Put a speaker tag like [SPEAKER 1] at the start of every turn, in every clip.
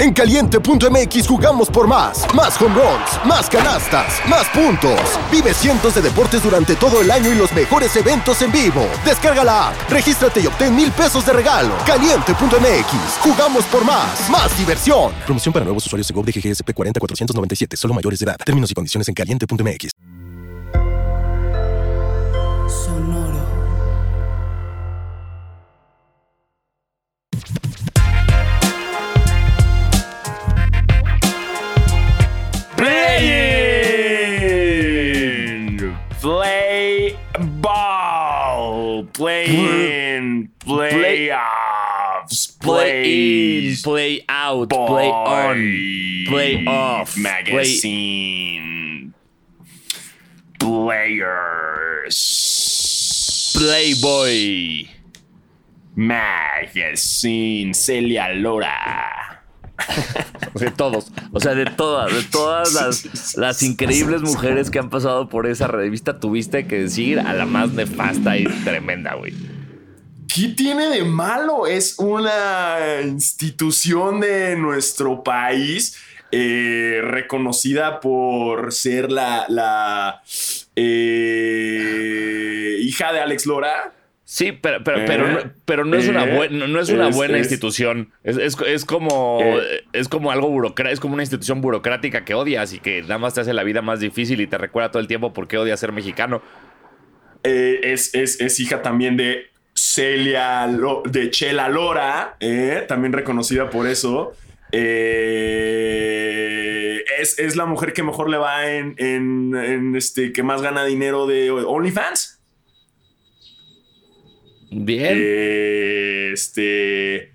[SPEAKER 1] En caliente.mx jugamos por más. Más home runs, más canastas, más puntos. Vive cientos de deportes durante todo el año y los mejores eventos en vivo. Descarga la app, regístrate y obtén mil pesos de regalo. Caliente.mx, jugamos por más. Más diversión. Promoción para nuevos usuarios de GOV de GGSP 40497, solo mayores de edad. Términos y condiciones en caliente.mx.
[SPEAKER 2] playing, playoffs,
[SPEAKER 3] Play in,
[SPEAKER 2] play,
[SPEAKER 3] play out, play on, play off, play
[SPEAKER 2] players,
[SPEAKER 3] Playboy.
[SPEAKER 2] magazine, Celia Lora.
[SPEAKER 3] De todos. O sea, de todas, de todas las, las increíbles mujeres que han pasado por esa revista, tuviste que decir a la más nefasta y tremenda, güey.
[SPEAKER 2] ¿Qué tiene de malo? Es una institución de nuestro país eh, reconocida por ser la, la eh, hija de Alex Lora.
[SPEAKER 3] Sí, pero, pero,
[SPEAKER 2] Eh,
[SPEAKER 3] pero, no, pero no es una,
[SPEAKER 2] eh,
[SPEAKER 3] buena, no es una
[SPEAKER 2] es-
[SPEAKER 3] buena
[SPEAKER 2] es-
[SPEAKER 3] institución. Es, es- como,
[SPEAKER 2] Eh.
[SPEAKER 3] es como algo burocrático, es como una institución burocrática que odias y que nada más te hace la vida más difícil y te recuerda todo el tiempo por qué odias ser mexicano.
[SPEAKER 2] Es, es- es hija también de Celia, Lo- de Chela Lora, también reconocida por eso. Es, es la mujer que mejor le va en, en- en, este, que más gana dinero de OnlyFans.
[SPEAKER 3] Bien.
[SPEAKER 2] Este.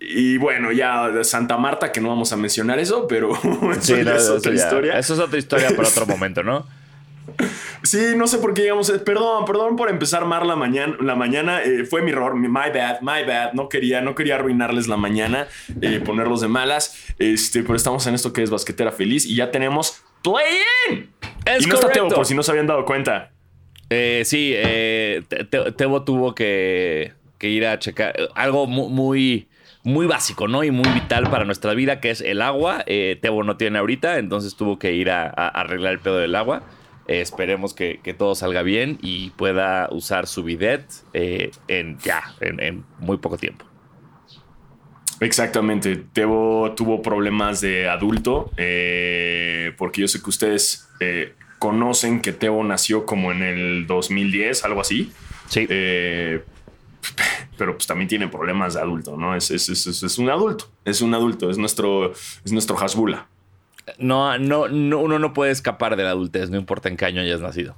[SPEAKER 2] Y bueno, ya Santa Marta, que no vamos a mencionar eso, pero
[SPEAKER 3] Sí, no,
[SPEAKER 2] es
[SPEAKER 3] eso
[SPEAKER 2] otra
[SPEAKER 3] ya-
[SPEAKER 2] historia.
[SPEAKER 3] Eso es otra historia para otro momento, ¿no?
[SPEAKER 2] Sí, no sé por qué llegamos. Perdón, perdón por empezar mal la mañana. La mañana eh, fue mi error, my bad, my bad. No quería, no quería arruinarles la mañana, eh, ponerlos de malas. Este, pero estamos en esto que es basquetera feliz y ya tenemos play-in.
[SPEAKER 3] Es
[SPEAKER 2] y no está
[SPEAKER 3] correcto.
[SPEAKER 2] Teo, por si no se habían dado cuenta.
[SPEAKER 3] Eh, sí, eh, Te- Te- Tebo tuvo que, ir a checar eh, algo mu- muy, muy básico, ¿no? Y muy vital para nuestra vida, que es el agua. Eh, Tebo no tiene ahorita, entonces tuvo que ir a, arreglar el pedo del agua. Esperemos que, todo salga bien y pueda usar su bidet en ya, en, muy poco tiempo.
[SPEAKER 2] Exactamente. Tebo tuvo problemas de adulto, porque yo sé que ustedes conocen que Tebo nació como en el 2010, algo así.
[SPEAKER 3] Sí.
[SPEAKER 2] Eh, pero pues también tiene problemas de adulto, ¿no? Es, es, es- es- es un adulto, es un adulto, es nuestro, es nuestro Hasbula.
[SPEAKER 3] No, no, no, uno no puede escapar de la adultez, no importa en qué año hayas nacido.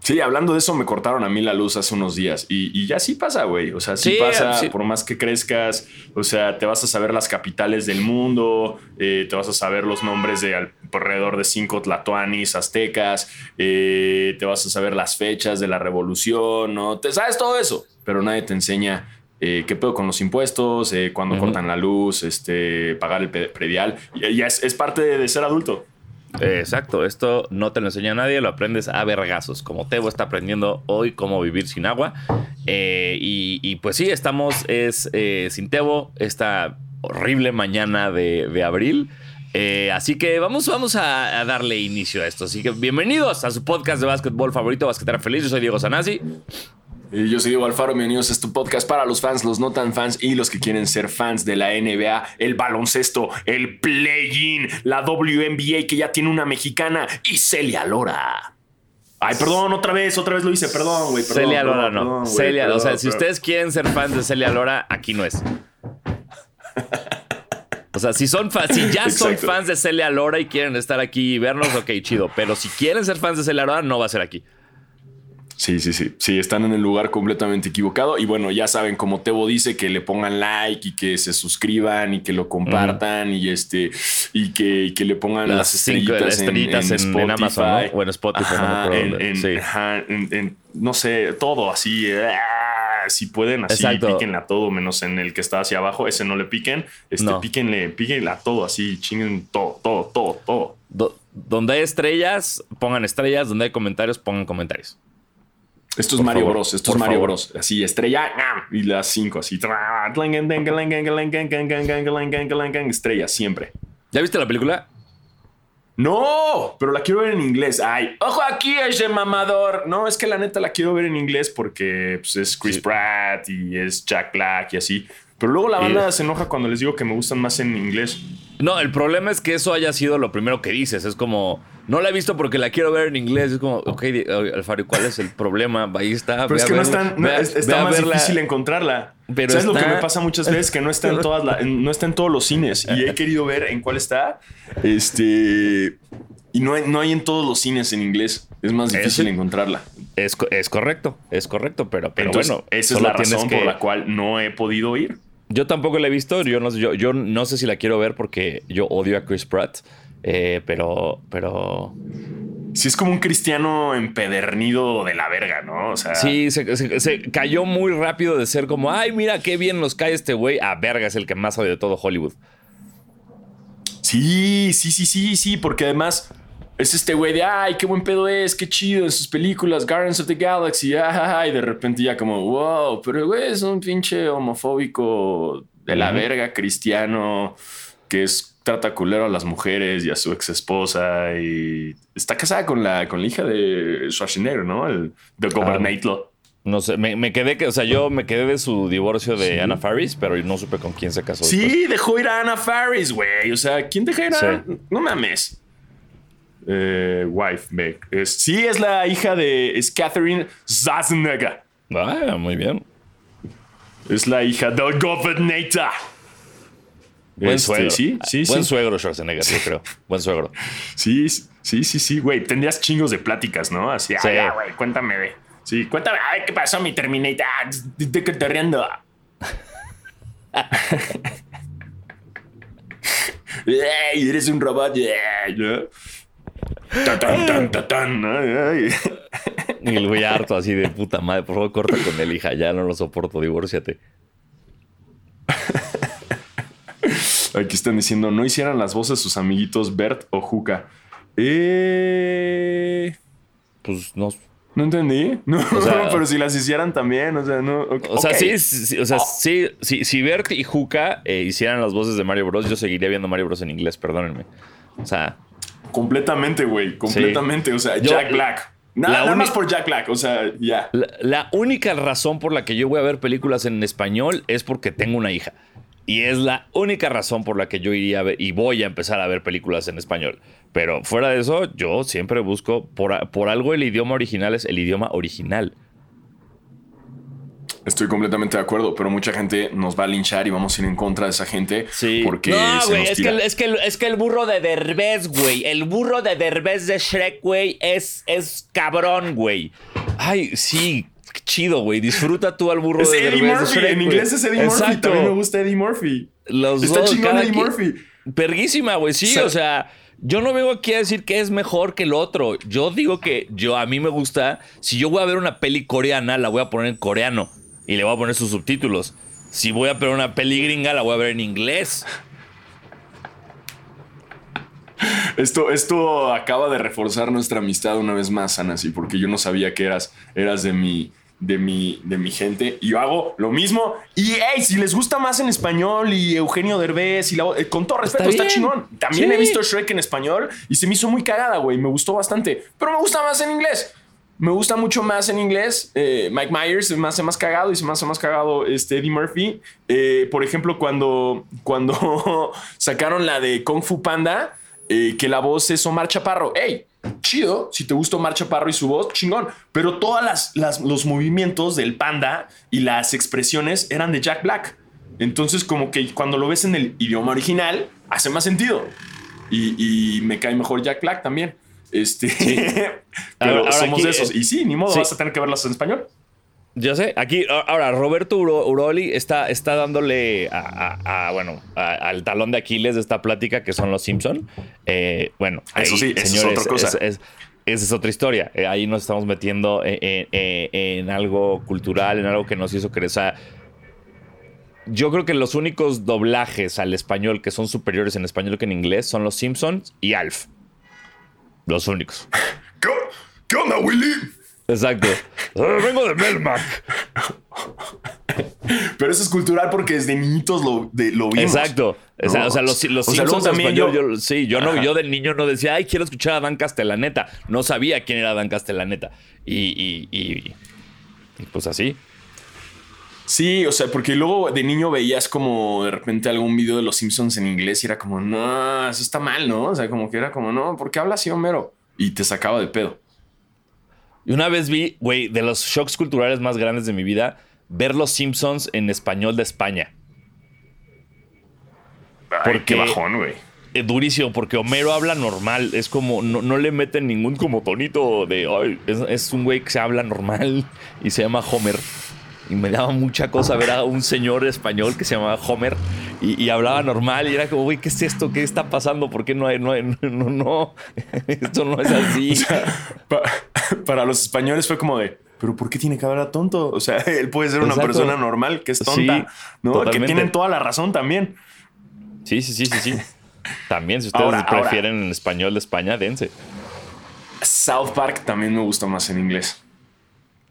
[SPEAKER 2] Sí, hablando de eso, me cortaron a mí la luz hace unos días y, y ya sí pasa, güey. O sea, sí,
[SPEAKER 3] Sí,
[SPEAKER 2] pasa,
[SPEAKER 3] sí.
[SPEAKER 2] por más que crezcas. O sea, te vas a saber las capitales del mundo, eh, te vas a saber los nombres de al- alrededor de cinco tlatoanis aztecas, eh, te vas a saber las fechas de la revolución, ¿no? Te sabes todo eso, pero nadie te enseña eh, qué pedo con los impuestos, eh, cuándo
[SPEAKER 3] Ujú.
[SPEAKER 2] cortan la luz, este, pagar el predial. Y ya es, es parte de, de ser adulto.
[SPEAKER 3] Exacto, esto no te lo enseña nadie, lo aprendes a vergazos, como Tebo está aprendiendo hoy cómo vivir sin agua. Eh, y, pues sí, estamos es, eh, sin Tebo esta horrible mañana de, de abril. Eh, así que vamos, vamos a, a darle inicio a esto. Así que bienvenidos a su podcast de básquetbol favorito, Basquetera Feliz. Yo soy Diego Sanasi.
[SPEAKER 2] Y yo soy Diego Alfaro, bienvenidos a este podcast para los fans, los no tan fans y los que quieren ser fans de la NBA, el baloncesto, el play-in, la WNBA que ya tiene una mexicana y Celia Lora. Ay, perdón, otra vez, otra vez lo hice, perdón, güey. perdón,
[SPEAKER 3] Celia
[SPEAKER 2] perdón,
[SPEAKER 3] Lora no.
[SPEAKER 2] perdón,
[SPEAKER 3] Celia, o sea,
[SPEAKER 2] perdón,
[SPEAKER 3] si
[SPEAKER 2] perdón.
[SPEAKER 3] ustedes quieren ser fans de Celia Lora, aquí no es. O sea, si son fa- si ya son fans de Celia Lora y quieren estar aquí y vernos, ok, chido. Pero si quieren ser fans de Celia Lora, no va a ser aquí.
[SPEAKER 2] Sí, sí, sí. Sí, están en el lugar completamente equivocado. Y bueno, ya saben, como Tebo dice, que le pongan like y que se suscriban y que lo compartan y este y que, y que le pongan las,
[SPEAKER 3] Las cinco
[SPEAKER 2] estrellitas, en-
[SPEAKER 3] estrellitas en- en
[SPEAKER 2] Spotify.
[SPEAKER 3] Amazon, ¿no? O en Spotify,
[SPEAKER 2] Ajá, en, en-
[SPEAKER 3] Sí.
[SPEAKER 2] ajá, en- en- no sé, todo así. ah, Si pueden, así
[SPEAKER 3] Exacto.
[SPEAKER 2] píquenle a todo, menos en el que está hacia abajo. Ese no le piquen. Este,
[SPEAKER 3] No.
[SPEAKER 2] píquenle, píquenle a todo, así, chinguen todo, todo, todo, todo.
[SPEAKER 3] Do- donde hay estrellas, pongan estrellas. Donde hay comentarios, pongan comentarios.
[SPEAKER 2] Esto es Mario Bros. Esto es Mario Bros. Así, estrella y las cinco, así. Estrella, siempre.
[SPEAKER 3] ¿Ya viste la película?
[SPEAKER 2] No, pero la quiero ver en inglés. Ay, ojo aquí ese mamador. No, es que la neta la quiero ver en inglés porque pues, es Chris Pratt y es Jack Black y así. Pero luego la banda se enoja cuando les digo que me gustan más en inglés.
[SPEAKER 3] No, el problema es que eso haya sido lo primero que dices. Es como, no la he visto porque la quiero ver en inglés. Es como, ok, Alfaro, ¿cuál es el problema? Ahí está.
[SPEAKER 2] Pero es que no están, está más difícil encontrarla. Pero ¿Sabes lo que me pasa muchas veces? Que no está en todas no está en todos los cines. Y he querido ver en cuál está. Este. Y no hay, no hay en todos los cines en inglés. Es más difícil encontrarla.
[SPEAKER 3] Es, es, correcto, es correcto, pero, pero bueno.
[SPEAKER 2] Esa es la razón por la cual no he podido ir.
[SPEAKER 3] Yo tampoco la he visto. Yo no, yo, yo no sé si la quiero ver porque yo odio a Chris Pratt. Eh, pero, pero.
[SPEAKER 2] Sí, es como un cristiano empedernido de la verga, ¿no? O sea.
[SPEAKER 3] Sí, se, cayó muy rápido de ser como, ay, mira qué bien nos cae este güey. A verga, es el que más odia de todo Hollywood.
[SPEAKER 2] Sí, sí, sí, sí, sí, porque además es este güey de, ay, qué buen pedo es, qué chido en sus películas, Guardians of the Galaxy, y de repente ya como, wow, pero güey es un pinche homofóbico de la verga cristiano que es, trata culero a las mujeres y a su ex esposa y está casada con la, con la hija de Schwarzenegger, ¿no? El de Governator.
[SPEAKER 3] No sé, me, quedé que, o sea, yo me quedé de su divorcio de Anna Faris, pero no supe con quién se casó.
[SPEAKER 2] Sí, dejó ir a Anna Faris, güey. O sea, ¿quién dejó ir a? No mames eh, wife, Meg. Es, sí, es la hija de. Es Catherine Schwarzenegger.
[SPEAKER 3] Ah, muy bien.
[SPEAKER 2] Es la hija del Governator.
[SPEAKER 3] Buen este, suegro. Sí, sí, Buen suegro Schwarzenegger, yo creo. Buen suegro.
[SPEAKER 2] Sí, sí, sí, sí, güey. Tendrías chingos de pláticas, ¿no? Así, sí. ah, güey, cuéntame, güey. Sí, cuéntame, a ver qué pasó, mi Terminator. Ah, ¿De qué te riendo? Ey, eres un robot. Yeah.
[SPEAKER 3] Y el güey harto así de puta madre, por favor corta con él, hija, ya no lo soporto, divórciate.
[SPEAKER 2] Aquí están diciendo, no hicieran las voces sus amiguitos Bert o Juca. Eh...
[SPEAKER 3] Pues no.
[SPEAKER 2] No entendí. No, pero si las hicieran también, o sea, no.
[SPEAKER 3] O sea, sí, o sea, sí, si Bert y Juca eh, hicieran las voces de Mario Bros, yo seguiría viendo Mario Bros en inglés, perdónenme. O sea,
[SPEAKER 2] Completamente, güey. Completamente. O sea, Jack Black. Nada, más por Jack Black, o sea, ya.
[SPEAKER 3] La, única razón por la que yo voy a ver películas en español es porque tengo una hija. Y es la única razón por la que yo iría a ver y voy a empezar a ver películas en español. Pero fuera de eso, yo siempre busco, por, por algo el idioma original es el idioma original.
[SPEAKER 2] Estoy completamente de acuerdo, pero mucha gente nos va a linchar y vamos a ir en contra de esa gente.
[SPEAKER 3] Sí. Porque no, güey, es, que, es, que, es que el burro de Derbez, güey. El burro de Derbez de Shrek, güey, es, es cabrón, güey. Ay, sí, chido, güey. Disfruta tú al burro de Eddie Derbez
[SPEAKER 2] Murphy. En inglés es Eddie Murphy. También me gusta Eddie Murphy.
[SPEAKER 3] Los Está dos, chingón Eddie Murphy. Perguísima, güey. Sí, o sea yo no vengo aquí a decir que es mejor que el otro. Yo digo que yo a mí me gusta. Si yo voy a ver una peli coreana, la voy a poner en coreano y le voy a poner sus subtítulos. Si voy a ver una peli gringa, la voy a ver en inglés.
[SPEAKER 2] Esto, esto acaba de reforzar nuestra amistad una vez más, Anasi, porque yo no sabía que eras, eras de mi, de mi, de mi gente. Y yo hago lo mismo. Y hey, si les gusta más en español y Eugenio Derbez y la, eh, con todo respeto, está, chingón. También he visto Shrek en español y se me hizo muy cagada, güey. Me gustó bastante. Pero me gusta más en inglés. Me gusta mucho más en inglés. Eh, Mike Myers se me hace más cagado y se me hace más cagado este Eddie Murphy. Eh, por ejemplo, cuando, cuando sacaron la de Kung Fu Panda, eh, que la voz es Omar Chaparro. ¡Ey! Chido, si te gusta Omar Chaparro y su voz, chingón. Pero todos las, los movimientos del panda y las expresiones eran de Jack Black. Entonces, como que cuando lo ves en el idioma original, hace más sentido. Y, y me cae mejor Jack Black también. Este, pero somos esos. Y sí, ni modo, vas a tener que verlas en español.
[SPEAKER 3] Yo sé, aquí, ahora, Roberto Uroli está, está dándole a, bueno, al talón de Aquiles de esta plática que son los Simpson. Eh, bueno,
[SPEAKER 2] eso sí, es otra cosa.
[SPEAKER 3] esa es otra historia. Eh, ahí nos estamos metiendo en, algo cultural, en algo que nos hizo crecer. yo creo que los únicos doblajes al español que son superiores en español que en inglés son los Simpsons y Alf. Los únicos.
[SPEAKER 2] ¿Qué, onda, Willy?
[SPEAKER 3] Exacto. Ah, vengo de Melmac.
[SPEAKER 2] Pero eso es cultural porque desde niñitos lo, de, lo vimos.
[SPEAKER 3] Exacto. O sea, los, los
[SPEAKER 2] O sea, luego
[SPEAKER 3] Simpsons
[SPEAKER 2] también
[SPEAKER 3] español,
[SPEAKER 2] yo-
[SPEAKER 3] yo- sí, yo no, yo de niño no decía, ay, quiero escuchar a Dan Castellaneta. No sabía quién era Dan Castellaneta. Y, y, y, y pues así.
[SPEAKER 2] Sí, o sea, porque luego de niño veías como de repente algún video de los Simpsons en inglés y era como, no, eso está mal, ¿no? O sea, como que era como, no, ¿por qué habla así Homero? Y te sacaba de pedo.
[SPEAKER 3] Y una vez vi, güey, de los shocks culturales más grandes de mi vida, ver los Simpsons en español de España.
[SPEAKER 2] Ay,
[SPEAKER 3] Porque-
[SPEAKER 2] qué bajón, güey.
[SPEAKER 3] Eh, durísimo, porque Homero habla normal. Es como, no, no le meten ningún como tonito de, ay, es, es un güey que se habla normal y se llama Homer. Y me daba mucha cosa ver a un señor español que se llamaba Homer y, y hablaba normal. Y era como, güey, ¿qué es esto? ¿Qué está pasando? ¿Por qué no hay, no, hay- no, no, no? Esto no es así.
[SPEAKER 2] Pa- para los españoles fue como de, pero ¿por qué tiene que hablar tonto? O sea, él puede ser una
[SPEAKER 3] Exacto.
[SPEAKER 2] persona normal que es tonta,
[SPEAKER 3] Sí,
[SPEAKER 2] ¿no? Que tienen toda la razón también.
[SPEAKER 3] Sí, sí, sí, sí, sí. También, si ustedes
[SPEAKER 2] Ahora, ahora.
[SPEAKER 3] prefieren en español de España, dense.
[SPEAKER 2] South Park también me gusta más en inglés.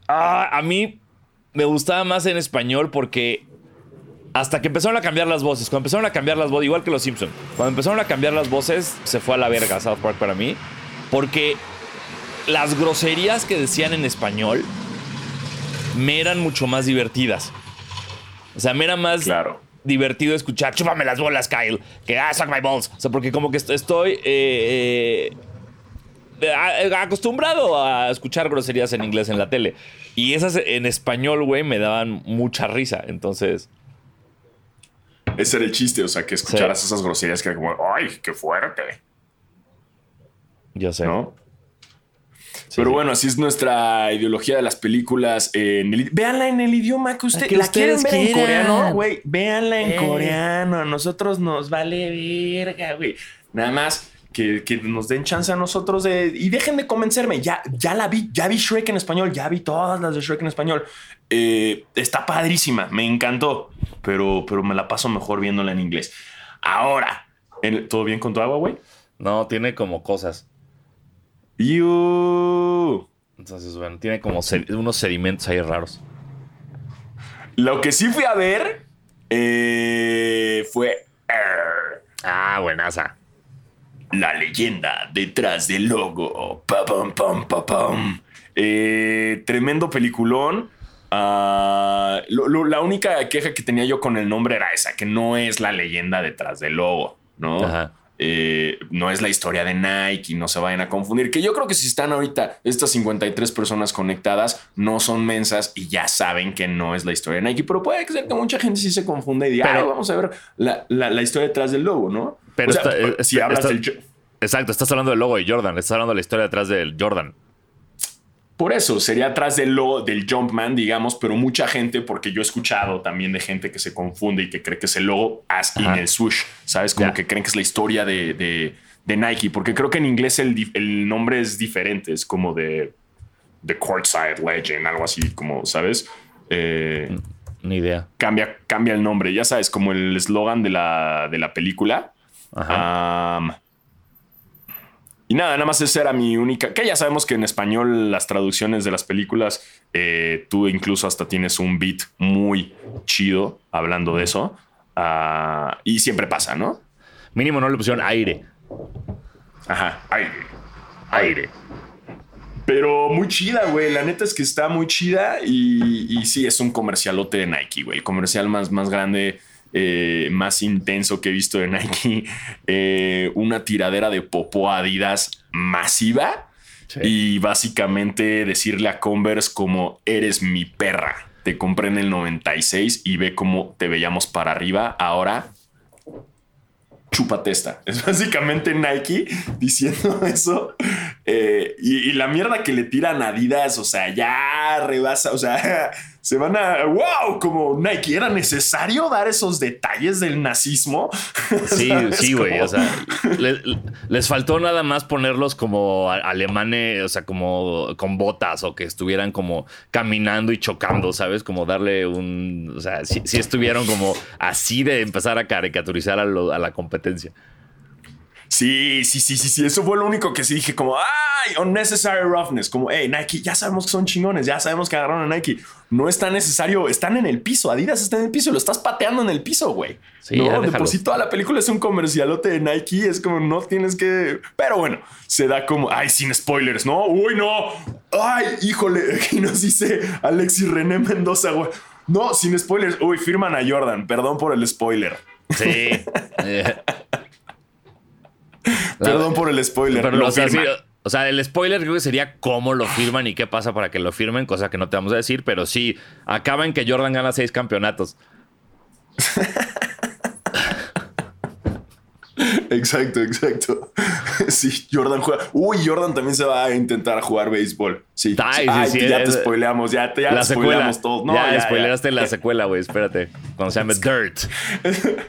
[SPEAKER 3] Ah, a mí me gustaba más en español porque hasta que empezaron a cambiar las voces, cuando empezaron a cambiar las voces, igual que los Simpsons, cuando empezaron a cambiar las voces, se fue a la verga South Park para mí, porque las groserías que decían en español me eran mucho más divertidas. O sea, me era más
[SPEAKER 2] Claro.
[SPEAKER 3] divertido escuchar, chúpame las bolas, Kyle, que ah, suck my balls. O sea, porque como que est- estoy eh, eh, acostumbrado a escuchar groserías en inglés en la tele. Y esas en español, güey, me daban mucha risa. Entonces,
[SPEAKER 2] Ese era el chiste, o sea, que escucharas esas groserías que era como, ¡ay, qué fuerte!
[SPEAKER 3] yo sé.
[SPEAKER 2] ¿No?
[SPEAKER 3] Sí,
[SPEAKER 2] Pero
[SPEAKER 3] sí.
[SPEAKER 2] bueno, así es nuestra ideología de las películas. en el- véanla en el idioma que usted
[SPEAKER 3] que
[SPEAKER 2] la quieren
[SPEAKER 3] ustedes
[SPEAKER 2] ver en coreano, güey. Véanla en
[SPEAKER 3] Eh.
[SPEAKER 2] coreano. A nosotros nos vale verga, güey. Nada más que, que nos den chance a nosotros de. Y dejen de convencerme. Ya, ya la vi, ya vi Shrek en español, ya vi todas las de Shrek en español. Eh, está padrísima, me encantó. Pero, pero me la paso mejor viéndola en inglés. Ahora, ¿en- ¿todo bien con tu agua, güey?
[SPEAKER 3] No, tiene como cosas.
[SPEAKER 2] You.
[SPEAKER 3] Entonces, bueno, tiene como unos sedimentos ahí raros.
[SPEAKER 2] Lo que sí fui a ver eh, fue
[SPEAKER 3] Ah, buenaza.
[SPEAKER 2] La leyenda detrás del logo. Pa, pam, pam, pa, pam. Eh, tremendo peliculón. Ah, lo- lo- la única queja que tenía yo con el nombre era esa, que no es la leyenda detrás del logo, ¿no?
[SPEAKER 3] Ajá.
[SPEAKER 2] Eh, no es la historia de Nike, no se vayan a confundir. Que yo creo que si están ahorita estas 53 personas conectadas, no son mensas y ya saben que no es la historia de Nike, pero puede ser que mucha gente sí se confunda y diga, "Ay, vamos a ver la, la- la historia detrás del logo, ¿no?
[SPEAKER 3] Pero
[SPEAKER 2] O sea,
[SPEAKER 3] está- eh,
[SPEAKER 2] si
[SPEAKER 3] está-
[SPEAKER 2] hablas
[SPEAKER 3] está-
[SPEAKER 2] del...
[SPEAKER 3] Exacto, estás hablando del logo de Jordan, estás hablando de la historia detrás del Jordan.
[SPEAKER 2] Por eso, sería atrás del logo del Jumpman, digamos, pero mucha gente, porque yo he escuchado también de gente que se confunde y que cree que es el logo as in el swoosh, ¿sabes? Como que creen que es la historia de, de- de Nike, porque creo que en inglés el, el nombre es diferente, es como de The Courtside Legend, algo así, como, ¿sabes? Eh,
[SPEAKER 3] Ni idea.
[SPEAKER 2] cambia, cambia el nombre, ya sabes, como el eslogan de la, de la película.
[SPEAKER 3] Ajá.
[SPEAKER 2] Y nada, nada más esa era mi única. Que ya sabemos que en español las traducciones de las películas, eh, tú incluso hasta tienes un beat muy chido hablando de eso. Ah, y siempre pasa, ¿no?
[SPEAKER 3] Mínimo no le pusieron aire.
[SPEAKER 2] Ajá, aire. Aire. Pero muy chida, güey. La neta es que está muy chida y, y sí, es un comercialote de Nike, güey. El comercial más, más grande, eh, más intenso que he visto de Nike. Eh, una tiradera de popó Adidas masiva
[SPEAKER 3] Sí.
[SPEAKER 2] y básicamente decirle a Converse como eres mi perra. Te compré en el 96 y ve cómo te veíamos para arriba. Ahora chúpate esta. Es básicamente Nike diciendo eso. Eh, y, y la mierda que le tiran a Adidas, o sea, ya rebasa, o sea, se van a, wow, como Nike, ¿era necesario dar esos detalles del nazismo?
[SPEAKER 3] Sí, sí, güey. O sea, le- les faltó nada más ponerlos como alemanes, o sea, como con botas o que estuvieran como caminando y chocando, ¿sabes? Como darle un. O sea, si, estuvieron como así de empezar a caricaturizar a, lo- a la competencia.
[SPEAKER 2] Sí, sí, sí, sí, sí. Eso fue lo único que sí dije, como, ay, unnecessary roughness. Como, hey, Nike, ya sabemos que son chingones, ya sabemos que agarraron a Nike. No es tan necesario, están en el piso. Adidas está en el piso, lo estás pateando en el piso, güey.
[SPEAKER 3] Sí,
[SPEAKER 2] no, de por sí toda la película es un comercialote de Nike. Es como, no tienes que. Pero bueno, se da como, ay, sin spoilers, ¿no? Uy, no. Ay, híjole, aquí nos dice Alexis René Mendoza, güey. No, sin spoilers. Uy, firman a Jordan. Perdón por el spoiler.
[SPEAKER 3] Sí.
[SPEAKER 2] Perdón por el spoiler.
[SPEAKER 3] Pero,
[SPEAKER 2] Lo
[SPEAKER 3] o, sea, sí, o sea, el spoiler creo que sería cómo lo firman y qué pasa para que lo firmen, cosa que no te vamos a decir, pero sí, acaba en que Jordan gana seis campeonatos.
[SPEAKER 2] Exacto, exacto. Sí, Jordan juega. Uy, Jordan también se va a intentar jugar béisbol. Sí.
[SPEAKER 3] Ay, sí,
[SPEAKER 2] Ay,
[SPEAKER 3] sí,
[SPEAKER 2] ya
[SPEAKER 3] es-
[SPEAKER 2] te spoileamos, ya te, ya
[SPEAKER 3] la
[SPEAKER 2] te spoileamos todos. No,
[SPEAKER 3] ya,
[SPEAKER 2] ya,
[SPEAKER 3] spoileraste
[SPEAKER 2] ya.
[SPEAKER 3] la secuela, güey, espérate. Cuando se llame Dirt.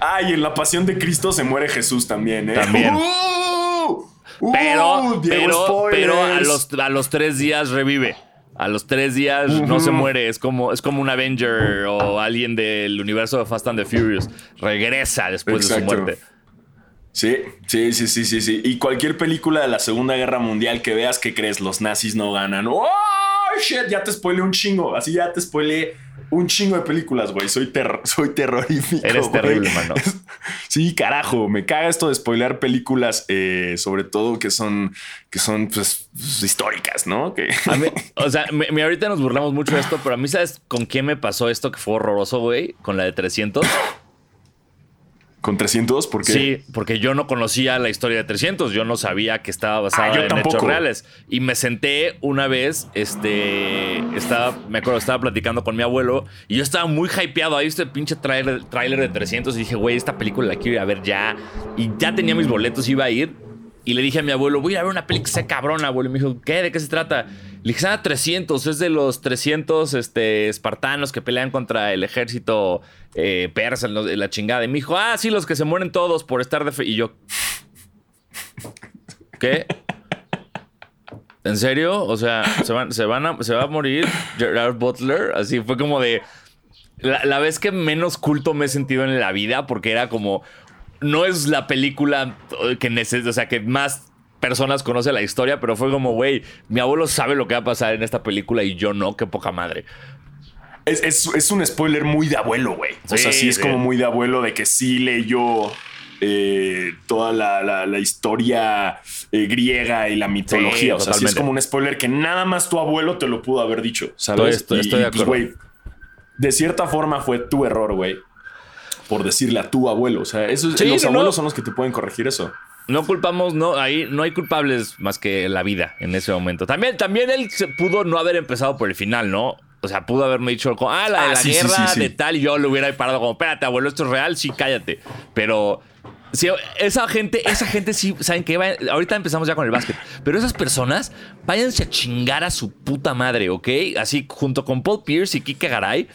[SPEAKER 2] Ay, en la pasión de Cristo se muere Jesús también, ¿eh?
[SPEAKER 3] También.
[SPEAKER 2] Uh, uh,
[SPEAKER 3] Pero, pero, pero a los, a los tres días revive. A los tres días no se muere. Es como, es como un Avenger o alguien del universo de Fast and the Furious. Regresa después de su muerte.
[SPEAKER 2] Sí, sí, sí, sí, sí, sí. Y cualquier película de la Segunda Guerra Mundial que veas que crees, los nazis no ganan. ¡Oh, shit! Ya te spoileé un chingo. Así ya te spoileé un chingo de películas, güey. Soy, ter- soy terrorífico.
[SPEAKER 3] Eres
[SPEAKER 2] güey.
[SPEAKER 3] terrible, mano.
[SPEAKER 2] Sí, carajo. Me caga esto de spoilear películas, eh, sobre todo que son, que son, pues, históricas, ¿no? Que...
[SPEAKER 3] A mí- o sea, me, me- ahorita nos burlamos mucho de esto, pero a mí, ¿sabes con quién me pasó esto que fue horroroso, güey? Con la de 300.
[SPEAKER 2] Con 300, porque
[SPEAKER 3] Sí, porque yo no conocía la historia de 300. Yo no sabía que estaba basada
[SPEAKER 2] Ah,
[SPEAKER 3] en hechos
[SPEAKER 2] tampoco.
[SPEAKER 3] reales. Y me senté una vez, este, estaba, me acuerdo, estaba platicando con mi abuelo y yo estaba muy hypeado. Ahí este pinche tráiler tráiler de 300 y dije, güey, esta película la quiero ir a ver ya. Y ya tenía mis boletos, iba a ir. Y le dije a mi abuelo, voy a ir a ver una película que sea cabrona, abuelo. Y me dijo, ¿qué? ¿De qué se trata? Le dije, ah, 300. Es de los 300 este, espartanos que pelean contra el ejército eh, persa, la chingada. Y me dijo, ah, sí, los que se mueren todos por estar de fe. Y yo, ¿qué? ¿En serio? O sea, se, van, se, van a, se va a morir Gerard Butler. Así fue como de. La, la vez que menos culto me he sentido en la vida, porque era como. No es la película que necesita, o sea, que más personas conocen la historia, pero fue como, güey, mi abuelo sabe lo que va a pasar en esta película y yo no, qué poca madre.
[SPEAKER 2] Es, es- es un spoiler muy de abuelo, güey. O sea, sí es
[SPEAKER 3] sí.
[SPEAKER 2] como muy de abuelo de que sí leyó eh, toda la, la- la historia eh, griega y la mitología.
[SPEAKER 3] Sí,
[SPEAKER 2] o sea, sí es como un spoiler que nada más tu abuelo te lo pudo haber dicho, ¿sabes?
[SPEAKER 3] Estoy- estoy de acuerdo.
[SPEAKER 2] güey, de cierta forma fue tu error, güey. Por decirle a tu abuelo. O sea, eso,
[SPEAKER 3] Sí,
[SPEAKER 2] los
[SPEAKER 3] no,
[SPEAKER 2] abuelos
[SPEAKER 3] no.
[SPEAKER 2] son los que te pueden corregir eso.
[SPEAKER 3] No culpamos, no, ahí no hay culpables más que la vida en ese momento. También, también él se pudo no haber empezado por el final, ¿no? O sea, pudo haberme dicho, ah, la de
[SPEAKER 2] Ah,
[SPEAKER 3] la
[SPEAKER 2] sí,
[SPEAKER 3] guerra
[SPEAKER 2] sí, sí.
[SPEAKER 3] de tal, y yo lo hubiera parado como, espérate, abuelo, esto es real, sí, cállate. Pero sí, esa gente, esa gente sí, ¿saben qué? Vayan- ahorita empezamos ya con el básquet. Pero esas personas, váyanse a chingar a su puta madre, ¿ok? Así, junto con Paul Pierce y Kike Garay.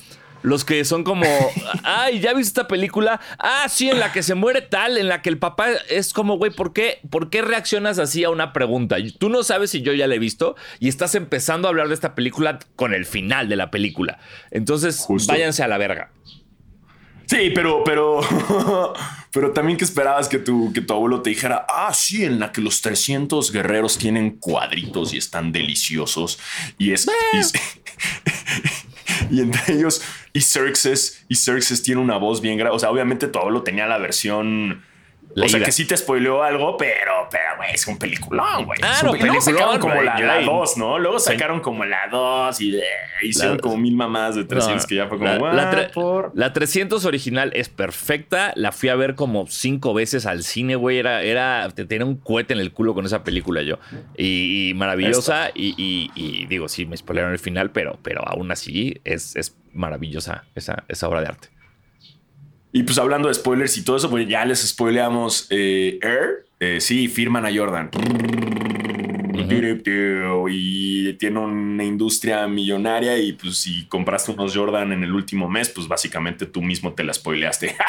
[SPEAKER 3] Los que son como, ay, ¿ya viste esta película? Ah, sí, en la que se muere tal, en la que el papá es como, güey, ¿por qué, ¿por qué reaccionas así a una pregunta? Tú no sabes si yo ya la he visto y estás empezando a hablar de esta película con el final de la película. Entonces,
[SPEAKER 2] Justo.
[SPEAKER 3] váyanse a la verga.
[SPEAKER 2] Sí, pero, pero, pero también que esperabas que tu, que tu abuelo te dijera, ah, sí, en la que los 300 guerreros tienen cuadritos y están deliciosos. Y es, y, es- y entre ellos, y Xerxes, y Xerxes tiene una voz bien grave. O sea, obviamente tu abuelo tenía la versión. O sea, que sí te spoileó algo, pero, pero, güey, es un peliculón, güey.
[SPEAKER 3] Ah,
[SPEAKER 2] Es un peliculón. Sacaron como la,
[SPEAKER 3] yo
[SPEAKER 2] la
[SPEAKER 3] ahí-
[SPEAKER 2] 2, ¿no? Luego sacaron como la 2 y eh, hicieron
[SPEAKER 3] La-
[SPEAKER 2] como mil mamás de 300
[SPEAKER 3] No,
[SPEAKER 2] que ya fue como,
[SPEAKER 3] la, la
[SPEAKER 2] "Ah,
[SPEAKER 3] tre-
[SPEAKER 2] por-".
[SPEAKER 3] la 300 original es perfecta. La fui a ver como cinco veces al cine, güey. Era, era, te- tenía un cohete en el culo con esa película yo. Y, y maravillosa. Y, y- y digo, sí, me spoilearon el final, pero, pero aún así es, es maravillosa esa, esa obra de arte.
[SPEAKER 2] Y pues hablando de spoilers y todo eso, pues ya les spoileamos eh, Air. Eh, sí, firman a Jordan. Y tiene una industria millonaria y pues si compraste unos Jordan en el último mes, pues básicamente tú mismo te la spoileaste.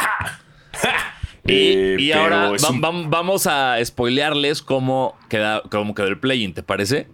[SPEAKER 3] Y,
[SPEAKER 2] Eh,
[SPEAKER 3] y
[SPEAKER 2] pero
[SPEAKER 3] ahora
[SPEAKER 2] es
[SPEAKER 3] va-
[SPEAKER 2] un-
[SPEAKER 3] va- vamos a spoilearles cómo, queda, cómo quedó el play-in, ¿te parece?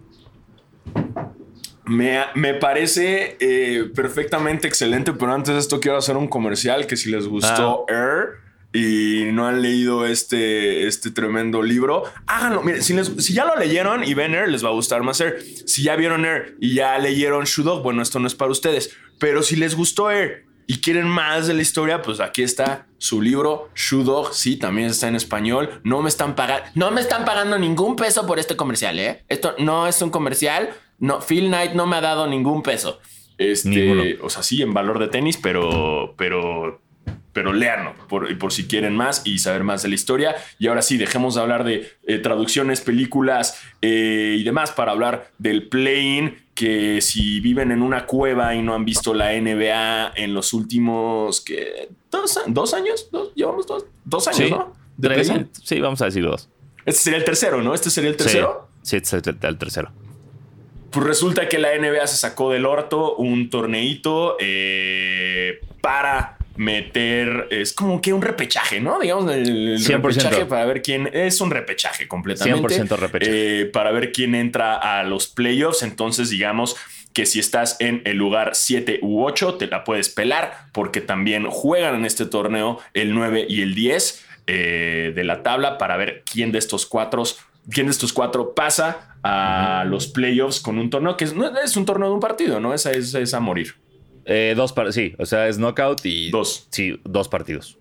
[SPEAKER 2] Me, me parece eh, perfectamente excelente, pero antes de esto quiero hacer un comercial que si les gustó Air, y no han leído este, este tremendo libro, háganlo. Miren, si, si ya lo leyeron y ven Air, les va a gustar más Air. Si ya vieron Air y ya leyeron Shudok, bueno, esto no es para ustedes. Pero si les gustó Air y quieren más de la historia, pues aquí está su libro, Shudog. Sí, también está en español. No me están pagando, no me están pagando ningún peso por este comercial, ¿eh? Esto no es un comercial. No, Phil Knight no me ha dado ningún peso. Este, o sea, sí, en valor de tenis, pero, pero pero léanlo por, por si quieren más y saber más de la historia. Y ahora sí, dejemos de hablar de eh, traducciones, películas eh, y demás para hablar del play-in, que si viven en una cueva y no han visto la NBA en los últimos, ¿qué? ¿Dos, años? ¿Llevamos dos, años, ¿no?
[SPEAKER 3] sí, vamos a decir dos.
[SPEAKER 2] Este sería el tercero, ¿no? Este sería el tercero.
[SPEAKER 3] Sí, este es el, tercero.
[SPEAKER 2] Pues resulta que la NBA se sacó del orto un torneito eh, para meter, es como que un repechaje, ¿no? Digamos, el, repechaje para ver quién, es un repechaje completamente.
[SPEAKER 3] 100% repechaje.
[SPEAKER 2] Eh, para ver quién entra a los playoffs, entonces digamos que si estás en el lugar 7 u 8, te la puedes pelar, porque también juegan en este torneo el 9 y el 10 eh, de la tabla para ver quién de estos cuatro quién de estos cuatro pasa a los playoffs con un torneo que es, es un torneo de un partido, ¿no? Esa es, es a morir.
[SPEAKER 3] Eh, dos sí, o sea, es knockout y.
[SPEAKER 2] Dos.
[SPEAKER 3] Sí, dos partidos.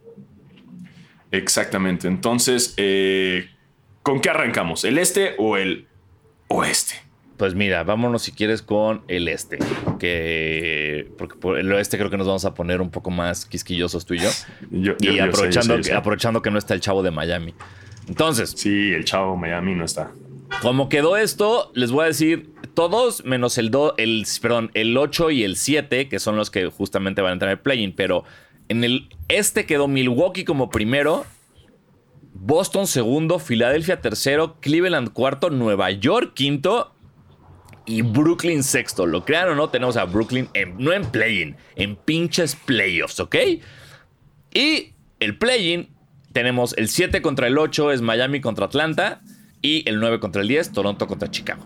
[SPEAKER 2] Exactamente. Entonces, eh, ¿con qué arrancamos? ¿El este o el oeste?
[SPEAKER 3] Pues mira, vámonos si quieres con el este. Que. Porque por el oeste creo que nos vamos a poner un poco más quisquillosos tú y yo. y aprovechando, aprovechando que no está el chavo de Miami. Entonces.
[SPEAKER 2] Sí, el chavo Miami no está.
[SPEAKER 3] Como quedó esto, les voy a decir todos menos el, el, perdón, el 8 y el 7, que son los que justamente van a entrar en el play-in. Pero en el este quedó Milwaukee como primero, Boston segundo, Filadelfia tercero, Cleveland cuarto, Nueva York quinto y Brooklyn sexto. Lo crean o no, tenemos a Brooklyn no en play-in, en pinches playoffs, ¿ok? Y el play-in tenemos el 7 contra el 8, es Miami contra Atlanta. Y el 9 contra el 10, Toronto contra Chicago.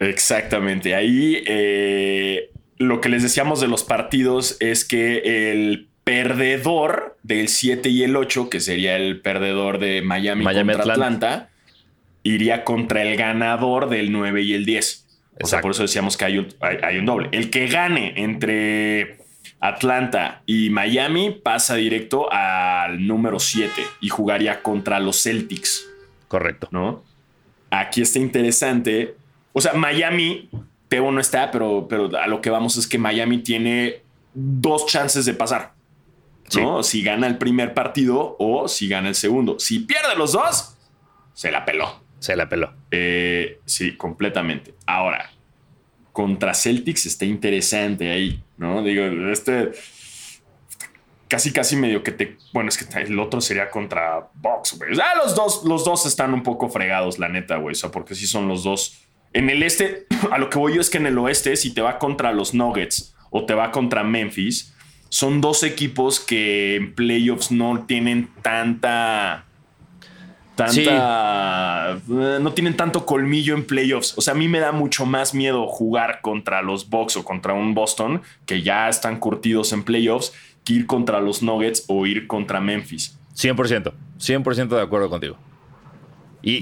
[SPEAKER 2] Exactamente. Ahí eh, lo que les decíamos de los partidos es que el perdedor del 7 y el 8, que sería el perdedor de Miami, contra Atlanta. iría contra el ganador del 9 y el 10. O sea, por eso decíamos que hay un, hay un doble. El que gane entre Atlanta y Miami pasa directo al número 7 y jugaría contra los Celtics.
[SPEAKER 3] Correcto.
[SPEAKER 2] ¿No? Aquí está interesante. O sea, Miami, Teo no está, pero, pero a lo que vamos es que Miami tiene dos chances de pasar. ¿no? Si gana el primer partido o si gana el segundo. Si pierde los dos, se la peló.
[SPEAKER 3] Se la peló.
[SPEAKER 2] Eh, sí, completamente. Ahora, contra Celtics está interesante ahí, ¿no? Digo, este casi casi medio que te bueno es que el otro sería contra Box güey. Ah, los dos los dos están un poco fregados la neta güey. O sea porque sí son los dos. En el este a lo que voy yo es que en el oeste si te va contra los Nuggets o te va contra Memphis son dos equipos que en playoffs no tienen tanta tanta. Eh, no tienen tanto colmillo en playoffs. O sea, a mí me da mucho más miedo jugar contra los Bucks o contra un Boston que ya están curtidos en playoffs que ir contra los Nuggets o ir contra Memphis.
[SPEAKER 3] 100%. 100% de acuerdo contigo.
[SPEAKER 2] Y,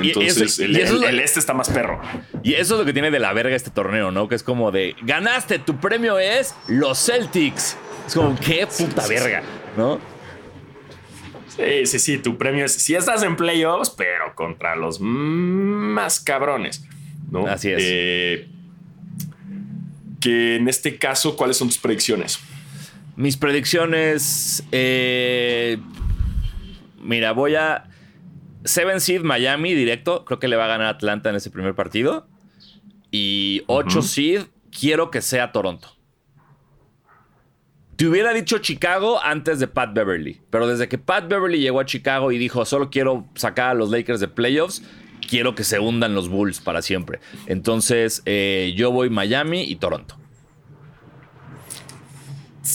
[SPEAKER 2] Entonces, el, este está más perro.
[SPEAKER 3] Y eso es lo que tiene de la verga este torneo, ¿no? Que es como de, ganaste, tu premio es los Celtics. Es como, qué puta verga, ¿no?
[SPEAKER 2] Sí, sí, sí, tu premio es, si estás en playoffs, pero contra los más cabrones, ¿no?
[SPEAKER 3] Así es.
[SPEAKER 2] Eh, que en este caso, ¿cuáles son tus predicciones?
[SPEAKER 3] Mis predicciones, eh, mira, voy a... Seven Seed Miami directo, creo que le va a ganar Atlanta en ese primer partido. Y 8 Seed, quiero que sea Toronto. Te hubiera dicho Chicago antes de Pat Beverly, pero desde que Pat Beverly llegó a Chicago y dijo, solo quiero sacar a los Lakers de playoffs, quiero que se hundan los Bulls para siempre. Entonces, eh, yo voy Miami y Toronto.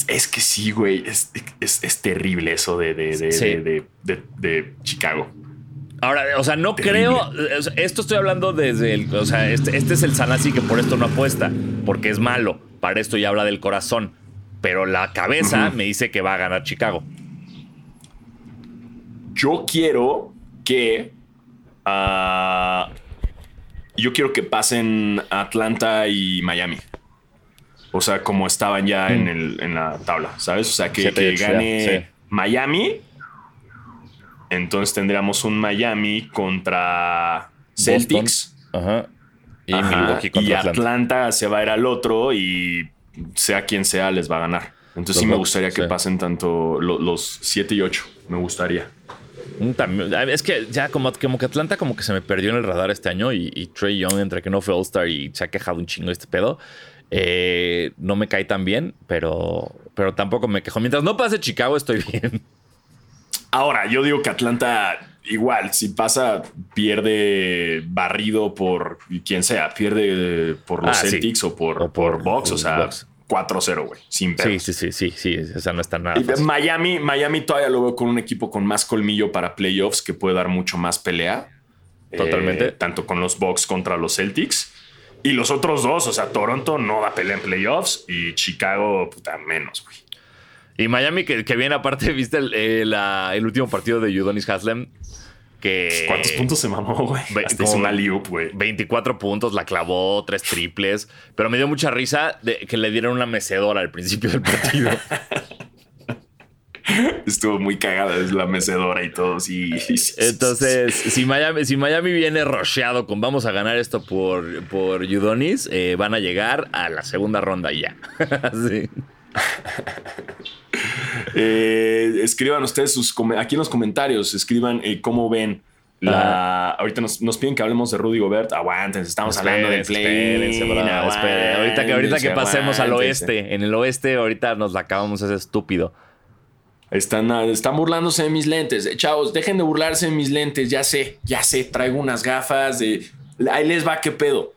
[SPEAKER 2] Es que sí, güey, es, terrible eso de, de, Chicago.
[SPEAKER 3] Ahora, o sea, no creo. Esto estoy hablando desde el. O sea, este, este es el Sanasi que por esto no apuesta, porque es malo. Para esto ya habla del corazón. Pero la cabeza me dice que va a ganar Chicago.
[SPEAKER 2] Yo quiero que. ah, yo quiero que pasen Atlanta y Miami. O sea, como estaban ya en, el, en la tabla, ¿sabes? O sea, que, que gane
[SPEAKER 3] sí.
[SPEAKER 2] Miami. Entonces tendríamos un Miami contra Celtics.
[SPEAKER 3] Ajá. Y
[SPEAKER 2] Ajá,
[SPEAKER 3] Milwaukee contra
[SPEAKER 2] y
[SPEAKER 3] Atlanta.
[SPEAKER 2] Atlanta se va a ir al otro y sea quien sea, les va a ganar. Entonces
[SPEAKER 3] Los
[SPEAKER 2] sí me gustaría que
[SPEAKER 3] sí.
[SPEAKER 2] pasen tanto lo- los 7 y 8. Me gustaría.
[SPEAKER 3] También- es que ya como, como que Atlanta como que se me perdió en el radar este año y, y Trey Young entre que no fue All-Star y se ha quejado un chingo de este pedo. eh, no me cae tan bien, pero, pero tampoco me quejo. Mientras no pase Chicago estoy bien.
[SPEAKER 2] Ahora, yo digo que Atlanta, igual, si pasa, pierde barrido por quien sea, pierde por los
[SPEAKER 3] Ah, sí.
[SPEAKER 2] Celtics o por,
[SPEAKER 3] O
[SPEAKER 2] por,
[SPEAKER 3] por
[SPEAKER 2] Bucks, o sea,
[SPEAKER 3] Bucks.
[SPEAKER 2] 4-0, güey, sin
[SPEAKER 3] Sí,
[SPEAKER 2] pedos.
[SPEAKER 3] sí, sí, sí, sí, esa no está nada. Fácil.
[SPEAKER 2] Miami, Miami todavía lo veo con un equipo con más colmillo para playoffs que puede dar mucho más pelea.
[SPEAKER 3] Totalmente.
[SPEAKER 2] Eh, tanto con los Bucks contra los Celtics. Y los otros dos, o sea, Toronto no da pelea en playoffs y Chicago, puta, menos, güey.
[SPEAKER 3] Y Miami, que, que viene aparte, viste el, eh, la- el último partido de Udonis Haslem. Que
[SPEAKER 2] ¿Cuántos puntos se mamó, güey?
[SPEAKER 3] ve-
[SPEAKER 2] Hasta hizo
[SPEAKER 3] como-
[SPEAKER 2] una liup, güey.
[SPEAKER 3] 24 puntos, la clavó, tres triples. Pero me dio mucha risa de que le dieron una mecedora al principio del partido.
[SPEAKER 2] Estuvo muy cagada, es la mecedora y todo. Sí,
[SPEAKER 3] Entonces, si Miami, si Miami viene rocheado con vamos a ganar esto por, por Udonis, eh, van a llegar a la segunda ronda y ya. Sí.
[SPEAKER 2] Eh, escriban ustedes sus aquí en los comentarios, escriban eh, cómo ven la. Ahorita nos, nos piden que hablemos de Rudy Gobert. Aguántense, estamos hablando del play.
[SPEAKER 3] Espérense, bro, espérense. Ahorita que, ahorita que pasemos al oeste, en el oeste, ahorita nos la acabamos ese estúpido.
[SPEAKER 2] Están, están burlándose de mis lentes. Eh, Chavos, dejen de burlarse de mis lentes. Ya sé, ya sé. Traigo unas gafas de. Ahí les va, qué pedo.